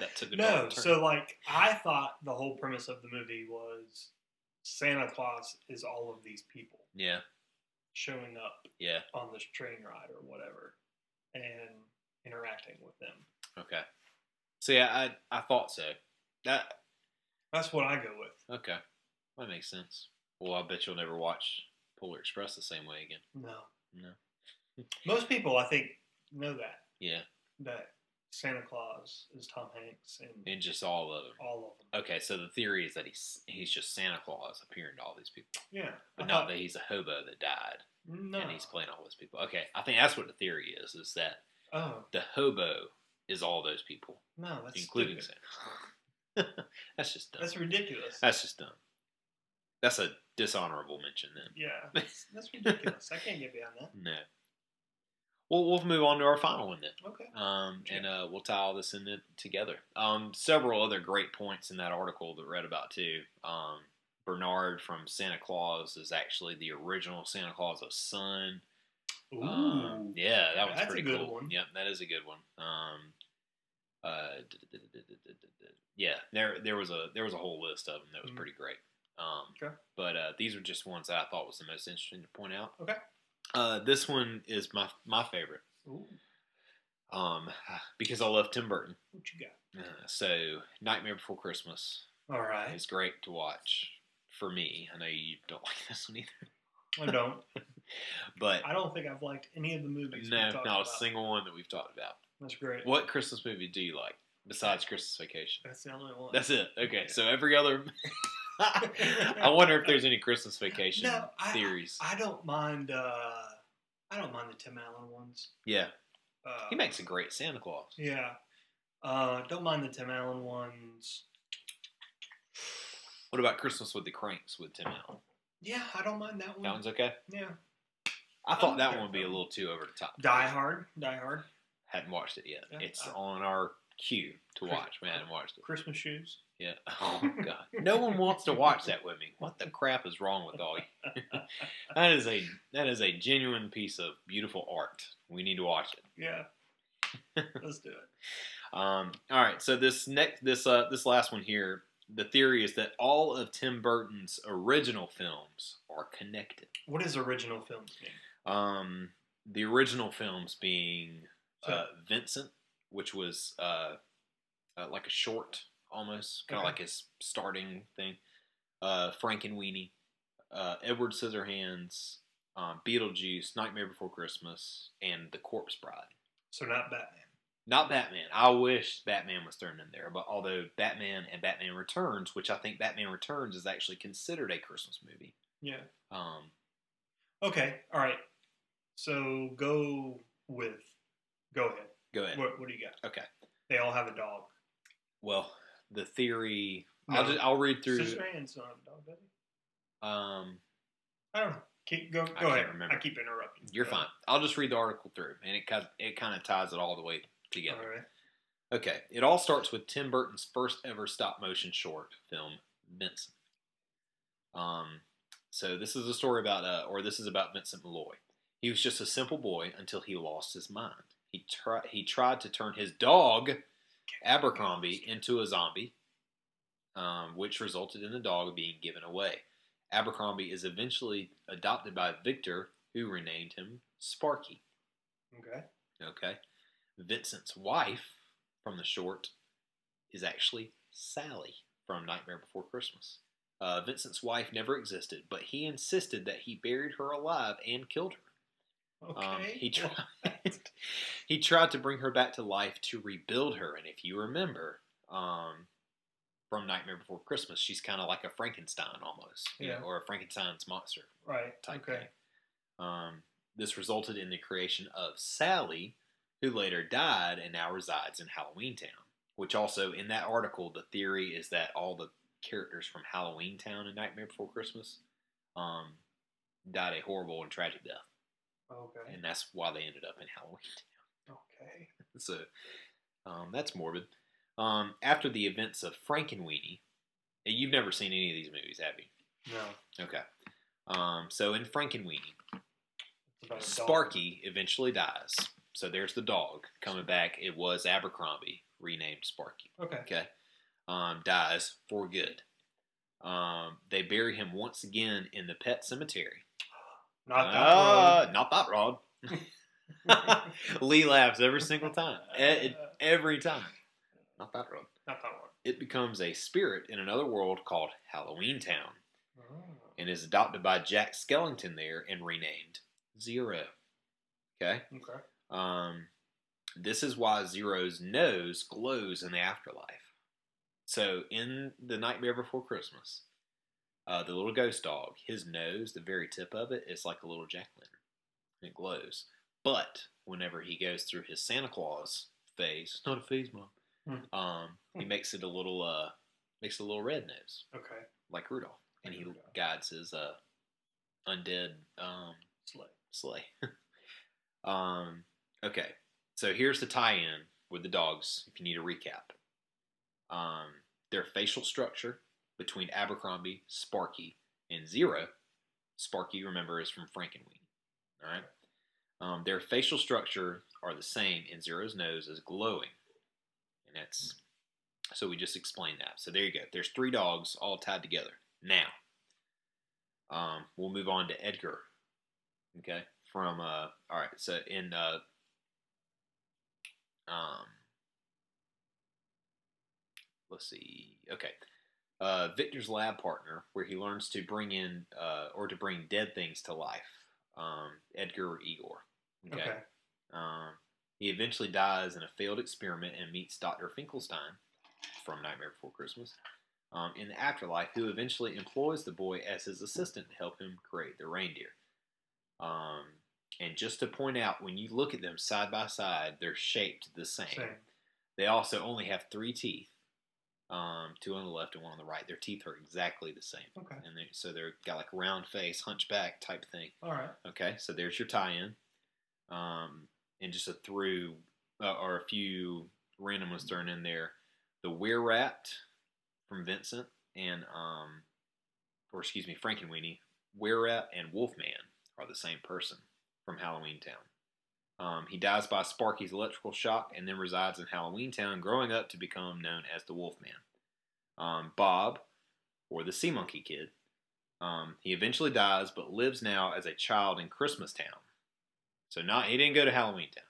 that took a no, so like I thought the whole premise of the movie was Santa Claus is all of these people yeah, showing up yeah. on this train ride or whatever and interacting with them. Okay. So yeah, I I thought so. That That's what I go with. okay. That makes sense. Well, I bet you'll never watch Polar Express the same way again. No. No. Most people I think know that Yeah, that Santa Claus is Tom Hanks and and just all of them. all of them. Okay, so the theory is that he's he's just Santa Claus appearing to all these people, Yeah. but I not thought- that he's a hobo that died no. and he's playing all those people. Okay, I think that's what the theory is: is that Oh, the hobo is all those people, no, that's including stupid. Santa. that's just dumb. That's ridiculous. That's just dumb. That's a dishonorable mention then. yeah. That's, that's ridiculous. I can't get behind that. No we'll, we'll move on to our final one then. Okay. Um, sure. And uh, we'll tie all this in together. Um, several other great points in that article that read about too. Um, Bernard from Santa Claus is actually the original Santa Claus's son. Ooh. Um, yeah, that was pretty cool. One. Yep, that is a good one. Um, yeah, there there was a there was a whole list of them that was mm-hmm. pretty great. Um, okay. But uh, these are just ones that I thought was the most interesting to point out. Okay. Uh, this one is my my favorite Ooh. um, because I love Tim Burton. What you got? Uh, so Nightmare Before Christmas All right. It's great to watch for me. I know you don't like this one either, I don't. but I don't think I've liked any of the movies. no, not a about. single one that we've talked about. That's great. What Christmas movie do you like besides Christmas Vacation? That's the only one. That's it. Okay, so every other. I wonder if there's any Christmas Vacation No, I- theories. I don't mind. Uh, I don't mind the Tim Allen ones. yeah, Uh, he makes a great Santa Claus. Yeah. Uh, don't mind the Tim Allen ones. What about Christmas with the Cranks with Tim Allen? Yeah, I don't mind that one. That one's okay. yeah. I thought that one would be a little too over the top. Die Hard. Die Hard. Hadn't watched it yet. Yeah, It's I- on our queue to watch. Man, hadn't watched it. Christmas shoes. Yeah. Oh god. No one wants to watch that with me. What the crap is wrong with all you? that is a that is a genuine piece of beautiful art. We need to watch it. Yeah. Let's do it. Um, all right. So this next this uh this last one here, the theory is that all of Tim Burton's original films are connected. What does original films mean? Um, the original films being uh, Vincent, which was uh, uh, like a short almost, kind of Okay. like his starting thing. Uh, Frankenweenie, uh, Edward Scissorhands, um, Beetlejuice, Nightmare Before Christmas, and The Corpse Bride. So not Batman. Not Batman. I wish Batman was thrown in there, but although Batman and Batman Returns, which I think Batman Returns is actually considered a Christmas movie. Yeah. Um, Okay. All right. So go with. Go ahead. Go ahead. What, what do you got? Okay. They all have a dog. Well, the theory. I'll just I'll read through. Scissorhands don't have a dog, does he? Um, I don't know. Keep go. Go I ahead. remember. I keep interrupting. you're Go fine. ahead. I'll just read the article through, and it kind it kind of ties it all the way together. All right. Okay, it all starts with Tim Burton's first ever stop motion short film, Vincent. Um, so this is a story about, uh, or this is about Vincent Malloy. He was just a simple boy until he lost his mind. He tried he tried to turn his dog Abercrombie into a zombie, um, which resulted in the dog being given away. Abercrombie is eventually adopted by Victor, who renamed him Sparky. Okay. Okay. Vincent's wife from the short is actually Sally from Nightmare Before Christmas. Uh, Vincent's wife never existed, but he insisted that he buried her alive and killed her. Okay. Um, he tried. he tried to bring her back to life to rebuild her, and if you remember, um, from Nightmare Before Christmas, she's kind of like a Frankenstein almost, you Yeah. know, or a Frankenstein's monster right. type okay. thing. Um, this resulted in the creation of Sally, who later died and now resides in Halloween Town. Which also, in that article, the theory is that all the characters from Halloween Town and Nightmare Before Christmas um, died a horrible and tragic death, Okay. and that's why they ended up in Halloween Town. Okay. So um, that's morbid. Um, after the events of Frankenweenie, you've never seen any of these movies, have you? No. Okay. Um, so in Frankenweenie, about dog. Sparky eventually dies. So there's the dog coming back. It was Abercrombie, renamed Sparky. Okay. Okay. Um, dies for good. Um, they bury him once again in the pet cemetery. Not that Ah, Not that rod. Lee laughs every single time. E- every time. Not that road. Not that one. It becomes a spirit in another world called Halloween Town Oh. and is adopted by Jack Skellington there and renamed Zero. Okay? Okay. Um, this is why Zero's nose glows in the afterlife. So, in The Nightmare Before Christmas, uh, the little ghost dog, his nose, the very tip of it, is like a little jack lantern. It glows. But whenever he goes through his Santa Claus phase, it's not a phase, mom. Hmm. Um, he makes it a little, uh, makes it a little red nose, Okay. like Rudolph, and Like he Rudolph. guides his uh, undead um, Slay. sleigh. um, okay, so here's the tie-in with the dogs. If you need a recap, um, their facial structure between Abercrombie, Sparky, and Zero. Sparky, remember, is from Frankenweenie. All right. Um, their facial structure are the same, and Zero's nose is glowing, and that's so we just explained that. So there you go. There's three dogs all tied together. Now, um, we'll move on to Edgar. Okay. From uh, all right. So in uh, um, let's see. Okay. Uh, Victor's lab partner, where he learns to bring in uh, or to bring dead things to life. Um, Edgar Igor. Okay. Okay. Um, he eventually dies in a failed experiment and meets Dr. Finkelstein from Nightmare Before Christmas um, in the afterlife, who eventually employs the boy as his assistant to help him create the reindeer. Um, and just to point out, when you look at them side by side, they're shaped the same. Same. They also only have three teeth, um, two on the left and one on the right. Their teeth are exactly the same, Okay. and they, so they're got like round face, hunchback type thing. All right. Okay, so there's your tie-in, um, and just a through uh, or a few random ones thrown in there. The Rat from Vincent and um, or excuse me, Frankenweenie, Weir Rat and Wolfman are the same person from Halloween Town. Um, he dies by Sparky's electrical shock and then resides in Halloween Town, growing up to become known as the Wolfman. Um, Bob, or the Sea Monkey Kid, um, he eventually dies, but lives now as a child in Christmas Town. So not he didn't go to Halloween Town.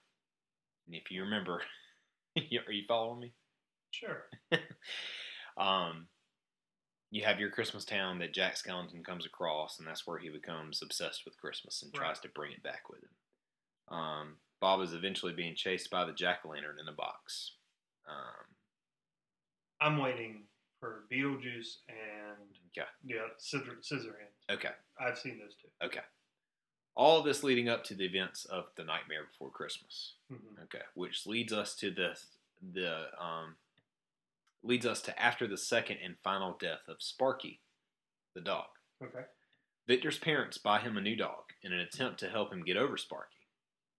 And if you remember, are you following me? Sure. Um, you have your Christmas town that Jack Skellington comes across, and that's where he becomes obsessed with Christmas and tries to bring it back with him. Um, Bob is eventually being chased by the jack o' lantern in a box. Um, I'm waiting for Beetlejuice and Okay. yeah, Scissor, Scissorhands. okay, I've seen those two. okay. All of this leading up to the events of the Nightmare Before Christmas. Mhm. Okay, which leads us to the the um, leads us to after the second and final death of Sparky, the dog. Okay. Victor's parents buy him a new dog in an attempt to help him get over Sparky.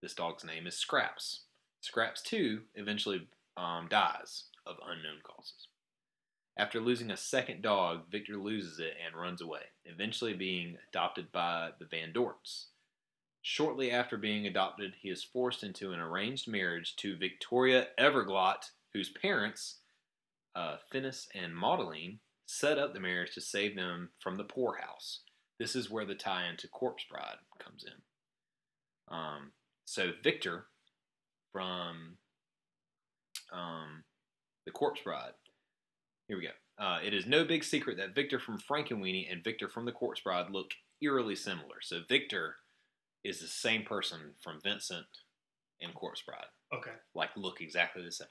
This dog's name is Scraps. Scraps too eventually um, dies of unknown causes. After losing a second dog, Victor loses it and runs away, eventually being adopted by the Van Dorts. Shortly after being adopted, he is forced into an arranged marriage to Victoria Everglot, whose parents, uh, Finis and Maudeline, set up the marriage to save them from the poorhouse. This is where the tie-in to Corpse Bride comes in. Um, so Victor from um, the Corpse Bride. Here we go. Uh, it is no big secret that Victor from Frankenweenie and Victor from the Corpse Bride look eerily similar. So Victor is the same person from Vincent and Corpse Bride. Okay. Like look exactly the same.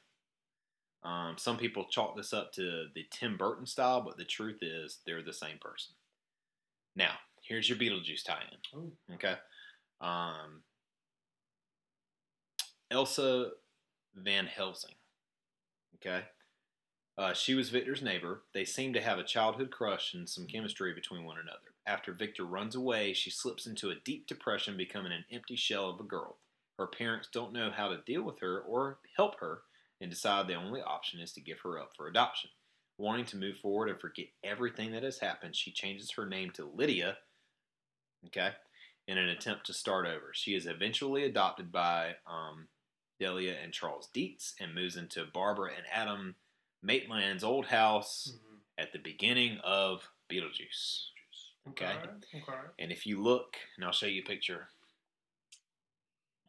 Um, some people chalk this up to the Tim Burton style, but the truth is they're the same person. Now, here's your Beetlejuice tie-in. Okay. Um, Elsa Van Helsing. Okay. Uh, she was Victor's neighbor. They seem to have a childhood crush and some chemistry between one another. After Victor runs away, she slips into a deep depression, becoming an empty shell of a girl. Her parents don't know how to deal with her or help her and decide the only option is to give her up for adoption. Wanting to move forward and forget everything that has happened, she changes her name to Lydia, okay, in an attempt to start over. She is eventually adopted by um, Delia and Charles Deetz and moves into Barbara and Adam Maitland's old house Mhm. at the beginning of Beetlejuice. Okay. Okay. And if you look, and I'll show you a picture,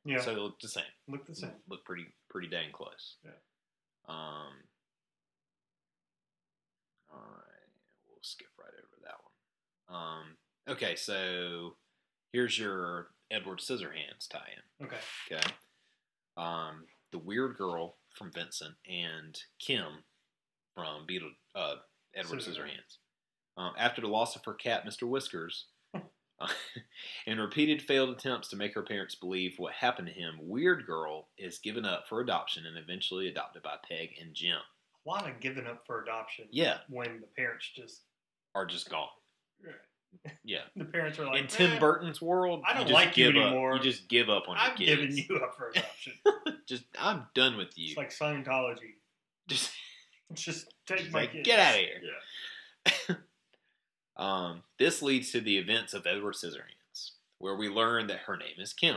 Yeah. so they look the same. look the same. Look pretty pretty dang close. Yeah. Um. All right, we'll skip right over that one. Um. Okay, so here's your Edward Scissorhands tie-in. Okay. Okay. Um, the weird girl from Vincent and Kim from Beetle, uh, Edward Scissorhands. Um, after the loss of her cat, Mr. Whiskers, uh, and repeated failed attempts to make her parents believe what happened to him, Weird Girl is given up for adoption and eventually adopted by Peg and Jim. A lot of giving up for adoption. Yeah, When the parents just are just gone. Yeah. the parents are like In Tim "Eh, Burton's world, I don't like you give up. anymore. You just give up on your I'm kids. giving you up for adoption. Just, I'm done with you. it's like Scientology. just Just take Just my like, kids. "Get outta here." Yeah. Um, this leads to the events of Edward Scissorhands, where we learn that her name is Kim.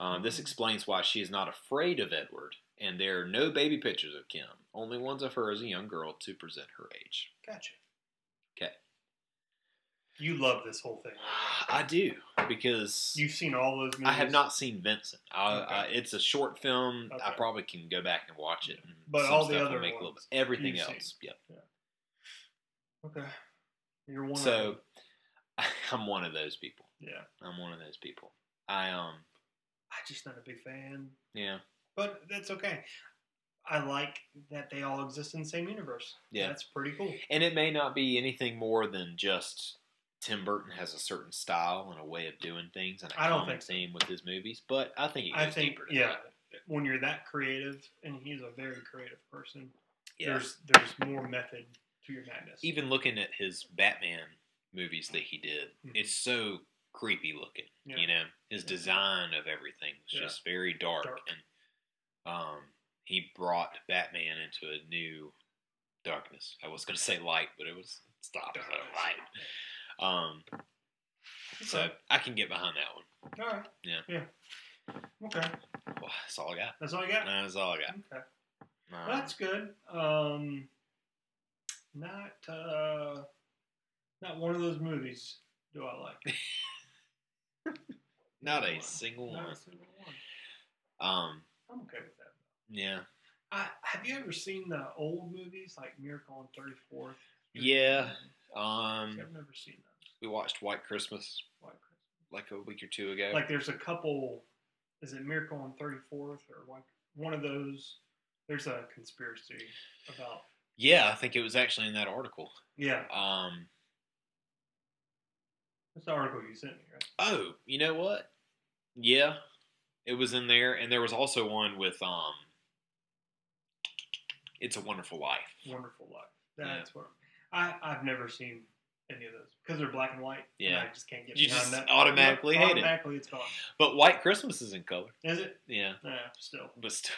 Um, this explains why she is not afraid of Edward, and there are no baby pictures of Kim, only ones of her as a young girl to present her age. Gotcha. Okay. You love this whole thing. I do, because You've seen all those movies. I have not seen Vincent. I, Okay. I, it's a short film. I probably can go back and watch it. And But all the other little ones bit. Everything else, yep. Okay. You're one. So. I'm one of those people. Yeah. I'm one of those people. I um, I'm just not a big fan, yeah, but that's okay. I like that they all exist in the same universe. Yeah. That's pretty cool. And it may not be anything more than just Tim Burton has a certain style and a way of doing things and a I don't think so. theme with his movies, but I think it goes I think, deeper yeah, that. when you're that creative, and he's a very creative person, Yeah. there's there's more method to your madness. Even looking at his Batman movies that he did, Mhm. it's so creepy looking. Yeah. You know, his Yeah. design of everything was just very dark, Dark. and um, he brought Batman into a new darkness. I was going to say light, but it was it's the opposite of Darkness. light. Um, so I can get behind that one. all right. Yeah. Yeah. Okay. Well, that's all I got. That's all I got. That's all I got. Okay. Um, That's good. Um, not uh, not one of those movies. Do I like? not a One. single Not one. a single one. Um, I'm okay with that. yeah, I, have you ever seen the old movies like Miracle on Thirty Fourth? Yeah. Um, I've never seen those. we watched White Christmas White Christmas. like a week or two ago. Like there's a couple. Is it Miracle on Thirty Fourth or like one of those? There's a conspiracy about. yeah, I think it was actually in that article. Yeah, Um, that's the article you sent me, right? oh, you know what? Yeah, it was in there, and there was also one with um, "It's a Wonderful Life." Wonderful Life. Yeah. That's what I I've never seen any of those because they're black and white. and I just can't get You just that. automatically hate it. Automatically, it's gone. But White Christmas is in color. Is it? Yeah, Yeah, still. but st-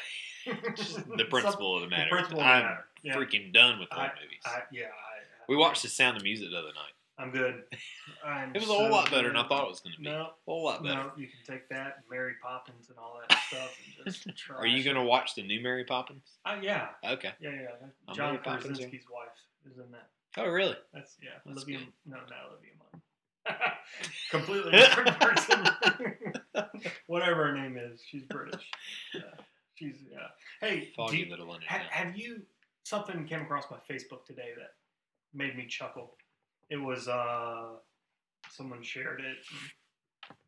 the principle of the matter. The principle of the I'm matter. Yeah. freaking done with old I- movies. I, yeah, I, we watched The Sound of Music the other night. I'm good. I'm It was a whole so lot better than I thought it was going to be. No, A whole lot better. no, you can take that, and Mary Poppins, and all that stuff, and just. Are you going to watch the new Mary Poppins? Uh, yeah, Okay. yeah, yeah. I'm John Mary Poppins, Krasinski's wife is in that. Oh, really? That's yeah, That's Olivia. good. No, not Olivia Munn. Completely different person. Whatever her name is, she's British. Yeah, she's yeah. Hey, Foggy you- little London. ha- have you? Something came across my Facebook today that made me chuckle. It was uh, someone shared it.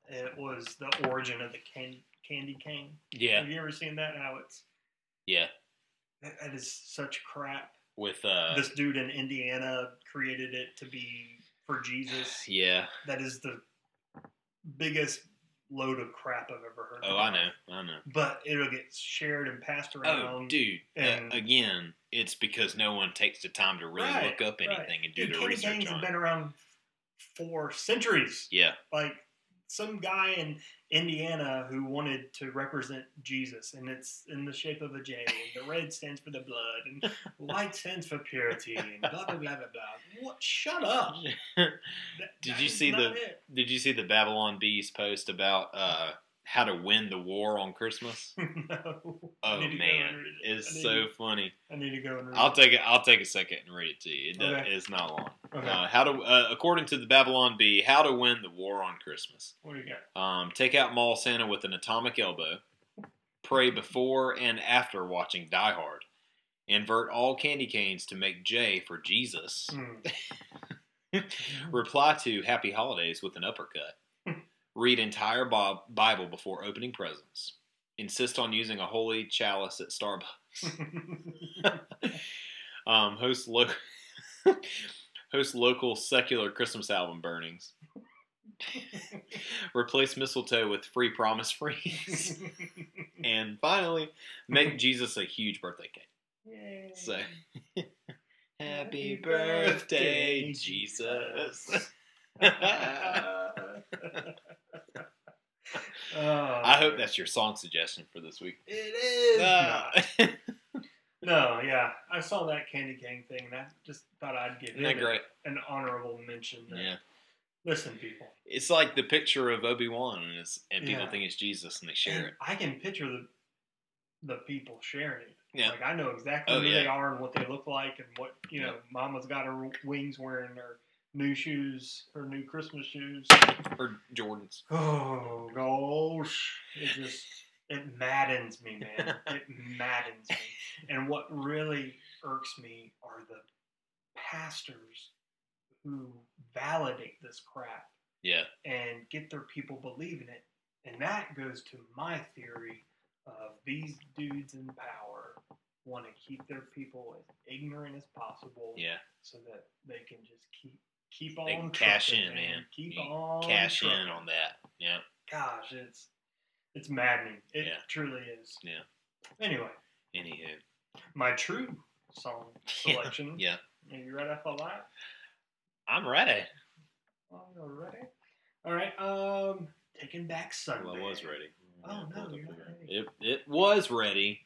It was the origin of the can- candy cane. Yeah, Have you ever seen that? How it's yeah. that, that is such crap. With uh, this dude in Indiana created it to be for Jesus. yeah. That is the biggest load of crap I've ever heard. Oh, I know, I know. But it'll get shared and passed around. Oh, dude. uh, and- again, it's because no one takes the time to really Right, look up right. anything and do Dude, the research have been around for centuries. Yeah, Like some guy in Indiana who wanted to represent Jesus, and it's in the shape of a J, and the red stands for the blood, and white stands for purity, and blah blah blah blah blah. What? Shut up. That- Did that you see the- it. Did you see the Babylon Bee's post about uh, how to win the war on Christmas? no. Oh need to go man, it. it's so to- funny. I need to go and read I'll it. take it. I'll take a second and read it to you. It Okay. It's not long. Okay. Uh, how to, uh, according to the Babylon Bee, how to win the war on Christmas. what do you got? Um, take out Mall Santa with an atomic elbow. Pray before and after watching Die Hard. Invert all candy canes to make J for Jesus. Hmm. Reply to Happy Holidays with an uppercut. Read entire Bible before opening presents. Insist on using a holy chalice at Starbucks. Um, host lo- host local secular Christmas album burnings. Replace mistletoe with free promise freeze. and finally, make Jesus a huge birthday cake. Yay. So, happy birthday, Jesus. I hope that's your song suggestion for this week. it is. Ah. No, yeah, I saw that candy cane thing, and I just thought I'd give it great? an honorable mention. That, Yeah. Listen, people, It's like the picture of Obi Wan, and, and people Yeah. think it's Jesus, and they share and it. I can picture the the people sharing it. Yeah. Like I know exactly Oh, who yeah. they are and what they look like, and what you know. Yep. Mama's got her wings wearing her new shoes, her new Christmas shoes. Or Jordan's. Oh gosh, it just it maddens me, man. It maddens me. And what really irks me are the pastors who validate this crap Yeah. and get their people believing it. And that goes to my theory of these dudes in power want to keep their people as ignorant as possible Yeah. so that they can just keep keep on They cash in, man. Keep You on Cash in on that. Yeah. Gosh, it's it's maddening. It Yeah. truly is. Yeah. Anyway, Anywho. my true song selection. Yeah. Are you ready for that? I'm ready. All right. All right. Um, Taking Back Sunday. Well, I was ready. Oh, no, you're not ready. It, it was ready,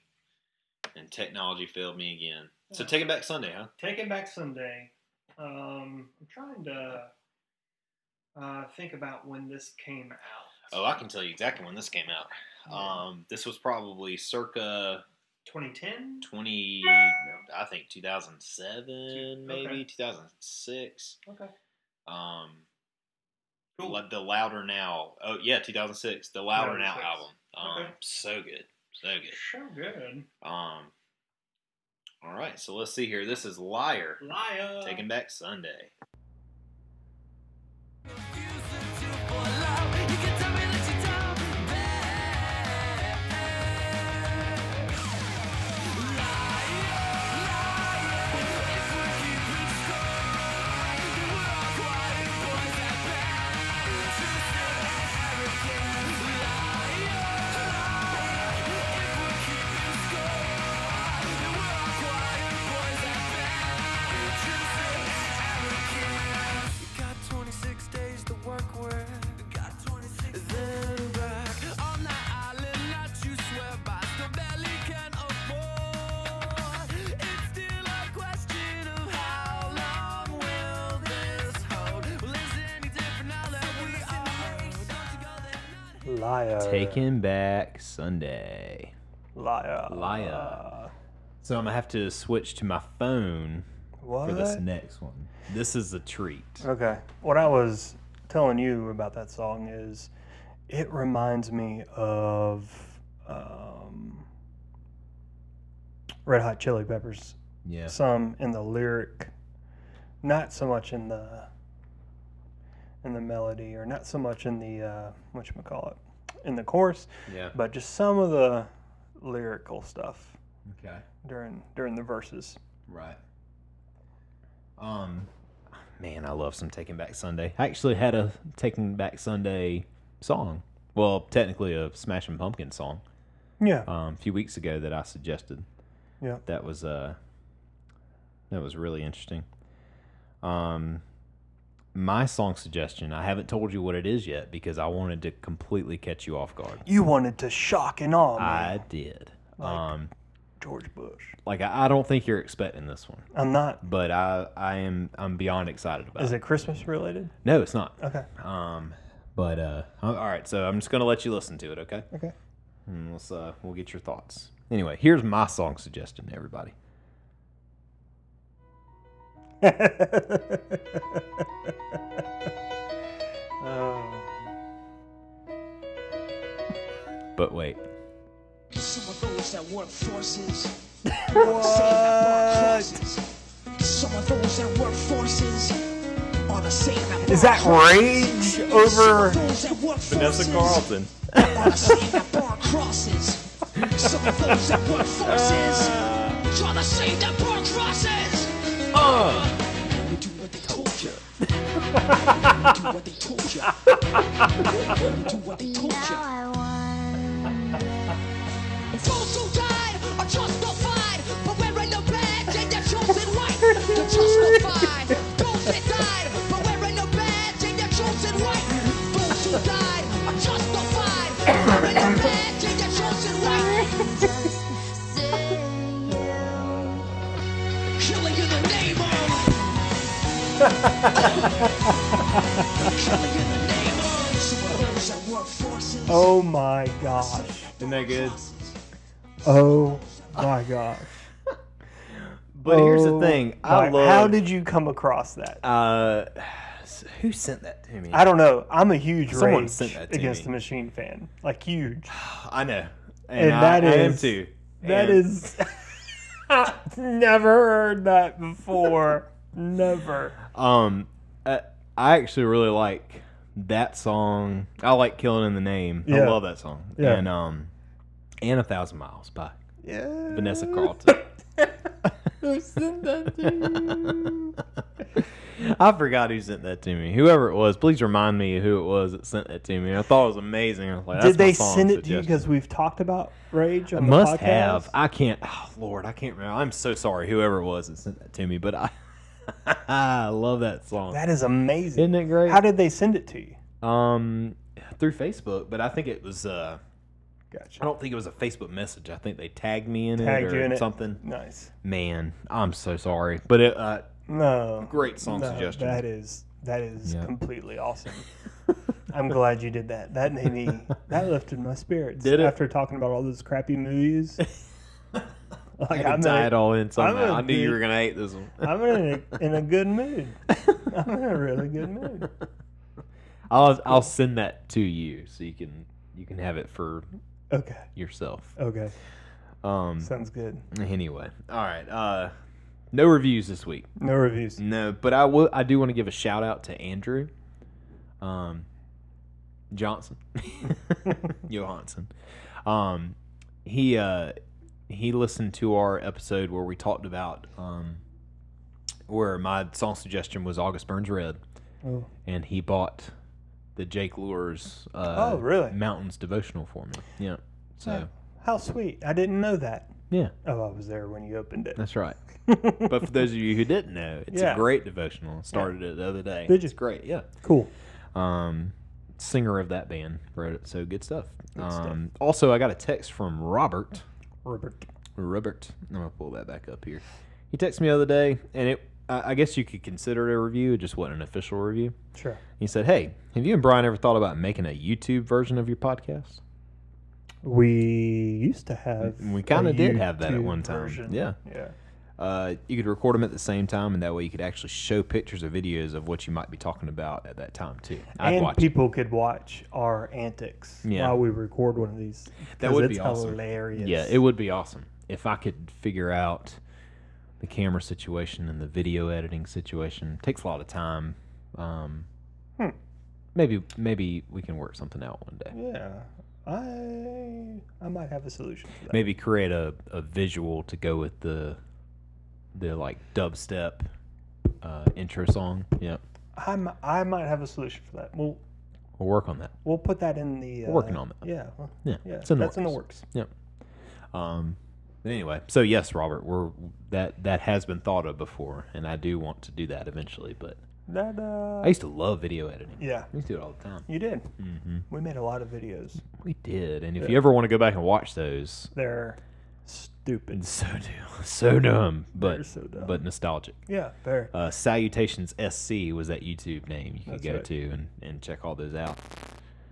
and technology failed me again. So it back Sunday, huh? Taking Back Sunday. Um, I'm trying to uh, think about when this came out. Oh, I can tell you exactly when this came out. Um, this was probably circa 2010. 20, No. I think 2007, maybe Okay. 2006. Okay. Um, Cool. The Louder Now. Oh yeah, 2006. The Louder Now album. Um, Okay. so good, so good. So good. Um, All right, so let's see here. This is Liar, Liar. Taking Back Sunday. Liar. Taking Back Sunday. Liar. Liar. So I'm gonna have to switch to my phone What? for this next one. This is a treat. Okay. What I was telling you about that song is it reminds me of um, Red Hot Chili Peppers. Yeah. Some in the lyric, not so much in the in the melody, or not so much in the uh, what you call it, in the course. Yeah. but just some of the lyrical stuff Okay. during during the verses. Right. Um, man, I love some Taking Back Sunday. I actually had a Taking Back Sunday song. Well, technically a Smashing Pumpkin song. Yeah. Um, a few weeks ago that I suggested. Yeah. That was uh, that was really interesting. Um, my song suggestion. I haven't told you what it is yet because I wanted to completely catch you off guard. You wanted to shock and awe me, I did. Like- um, George Bush. like I, I don't think you're expecting this one, I'm not. but I I am I'm beyond excited about Is it. it Christmas related? No, it's not. Okay. Um, but uh, all right. So I'm just gonna let you listen to it, okay? Okay. And let's uh, we'll get your thoughts. Anyway, here's my song suggestion, everybody. Oh. But wait, Some of those that work forces. What? Some of those that work forces are the same that Is that rage over? of those that work Vanessa Carlton. are the same that burn crosses. Some of those that work forces are the same that burn crosses. You do what they told you. you do what they told you. you do what they told you. Those who died are justified, but wearing the badge ain't their chosen right. They're justified. Oh my gosh. Isn't that good? Oh my gosh. But here's the Oh thing. I love. How did you come across that? uh, who sent that to me? I don't know. I'm a huge Someone Rage sent that to Against me. the Machine fan. Like huge. I know, and, And I, that I am too. That And is. I've never heard that before. Never. Um, uh, I actually really like that song. I like "Killing in the Name." I love that song. Yeah. And um, and a thousand miles by Yeah. Vanessa Carlton. Who sent that to you? I forgot who sent that to me. Whoever it was, please remind me who it was that sent that to me. I thought it was amazing. I was like, Did they send it to you because we've talked about Rage on the Must podcast? have. I can't. Oh Lord, I can't remember. I'm so sorry. Whoever it was that sent that to me, but I, I love that song. That is amazing. Isn't it great? How did they send it to you? um, through Facebook, but I think it was. uh gotcha. I don't think it was a Facebook message. I think they tagged me in Tagged it or in it. something. Nice. Man, I'm so sorry, but it, uh, No. great song no, suggestion. That is that is completely awesome. I'm glad you did that. That made me that lifted my spirits. Did it? After talking about all those crappy movies. I like I'm tie in, it all in somehow. I knew you were gonna hate this one. I'm in a, in a good mood. I'm in a really good mood. I'll I'll send that to you so you can you can have it for Okay. yourself. Okay. Um. Sounds good. Anyway, all right. Uh, no reviews this week. No reviews. No, but I will. I do want to give a shout out to Andrew, um, Johnson, Johansson. Um, he uh, he listened to our episode where we talked about um, where my song suggestion was August Burns Red, Oh. and he bought the Jake Luhrs. Uh, Oh, really? Mountains devotional for me. Yeah. So Yeah. How sweet. I didn't know that. yeah, Oh, I was there when you opened it. that's right. but for those of you who didn't know, it's Yeah. a great devotional. Started it the other day. Did you? It's great. Yeah. cool. Um, singer of that band wrote it. So good stuff. Good stuff. um, Also, I got a text from Robert. Robert. Robert. I'm gonna pull that back up here. He texted me the other day, and it. I I guess you could consider it a review. It just wasn't an official review. Sure. He said, "Hey, have you and Brian ever thought about making a YouTube version of your podcast?" We used to have. We kinda did have that at YouTube one time. version. Yeah. Yeah. Uh, you could record them at the same time, and that way you could actually show pictures or videos of what you might be talking about at that time too. I'd and watch. it. people could watch our antics Yeah. while we record one of these. That would be awesome. hilarious. Yeah, it would be awesome if I could figure out the camera situation and the video editing situation. takes a lot of time. Um, Hmm. Maybe maybe we can work something out one day. Yeah. I I might have a solution for that. Maybe create a, a visual to go with the the like dubstep uh, intro song. Yeah, I'm, I might have a solution for that. We'll we'll work on that. we'll put that in the. Uh, We're working on that. Yeah. well, Yeah, Yeah. it's in the that's in the works. works. Um, anyway, so yes, Robert, we're that that has been thought of before, and I do want to do that eventually. But That. Uh, I used to love video editing. yeah. We used to do it all the time. You did. hmm We made a lot of videos. We did, and if you ever want to go back and watch those, They're stupid. so dumb, so dumb, but so dumb. but nostalgic. yeah, very. Uh, Salutations SC was that YouTube name you could go right. to and, and check all those out.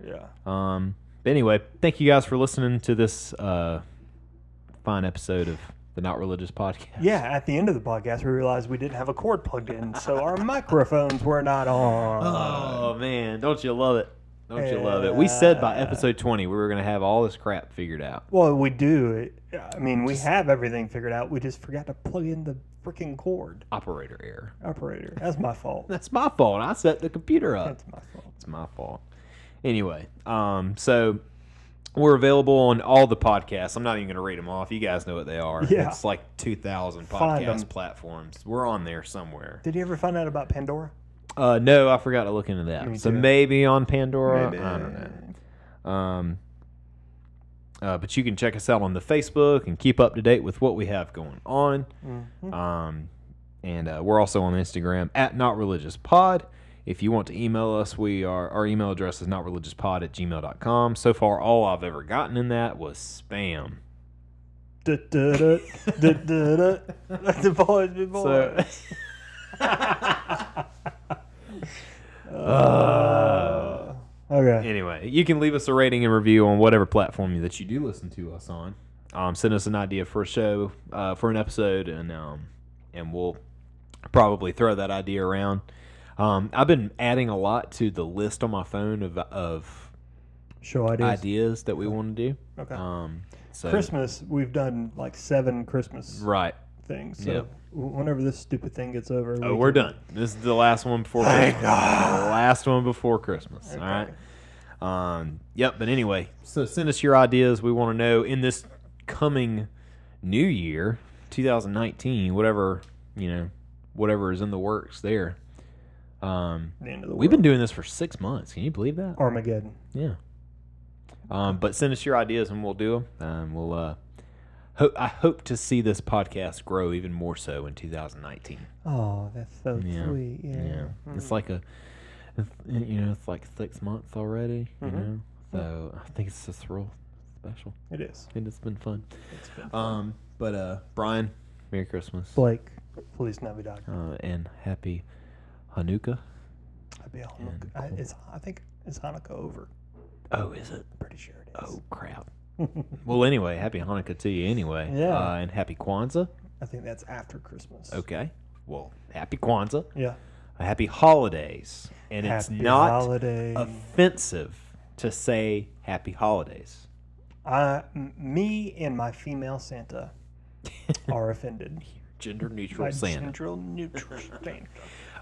Yeah. Um, but anyway, thank you guys for listening to this uh, fine episode of the Not Religious Podcast. Yeah, at the end of the podcast, we realized we didn't have a cord plugged in, so our microphones were not on. Oh man, don't you love it? Don't you love it? We said by episode twenty we were gonna have all this crap figured out. Well, we do. I mean, we have everything figured out. We just forgot to plug in the freaking cord. Operator error. Operator. That's my fault. That's my fault. I set the computer up. That's my fault. It's my fault. Anyway, um, so we're available on all the podcasts. I'm not even going to read them off. You guys know what they are. Yeah. It's like 2,000 Find podcast platforms. We're on there somewhere. Did you ever find out about Pandora? Uh, no, I forgot to look into that. Me so too. maybe on Pandora. Maybe. I don't know. Um, uh, but you can check us out on the Facebook and keep up to date with what we have going on. Mhm. Um, and uh, we're also on Instagram at Not Religious Pod. If you want to email us, we are our email address is notreligiouspod at gmail.com. So far, all I've ever gotten in that was spam. Da, da, da, da, da, da. The boys be boys. So, Uh, okay. anyway, you can leave us a rating and review on whatever platform that you do listen to us on. Um, send us an idea for a show, uh, for an episode, and um, and we'll probably throw that idea around. Um, I've been adding a lot to the list on my phone of of Show ideas. ideas that we want to do. Okay. Um, so Christmas, we've done like seven Christmas right? Things. So Yep. w- whenever this stupid thing gets over, Oh, we we're done. This is the last one before Christmas. The last one before Christmas. All right. Um, yep. But anyway, so send us your ideas. We want to know in this coming new year, 2019, whatever you know, whatever is in the works there. Um, The end of the we've been world. doing this for six months. Can you believe that? Armageddon. Yeah. Um, but send us your ideas and we'll do them. Um, we'll. Uh, ho- I hope to see this podcast grow even more so in 2019. Oh, that's so Yeah. sweet. Yeah. Yeah, it's like a, it's, you know, it's like six months already. You Mhm. know, so I think it's just real special, It is. and it's been fun. It's been fun. Um, but uh, Brian, Merry Christmas, Blake, Feliz Navidad. uh, and Happy Hanukkah. Happy Hanukkah. I, I think it's Hanukkah over. Oh, is it? Pretty sure it is. Oh, crap. Well, anyway, Happy Hanukkah to you anyway. Yeah. Uh, and Happy Kwanzaa. I think that's after Christmas. Okay. Well, Happy Kwanzaa. Yeah. Uh, happy holidays. And it's not holiday. offensive to say Happy Holidays. Uh, m- me and my female Santa are offended. Gender neutral My Santa. Central neutral Santa.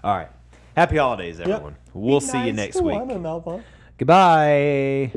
All right. Happy holidays, everyone. We'll Be see you next to week. one another. Goodbye.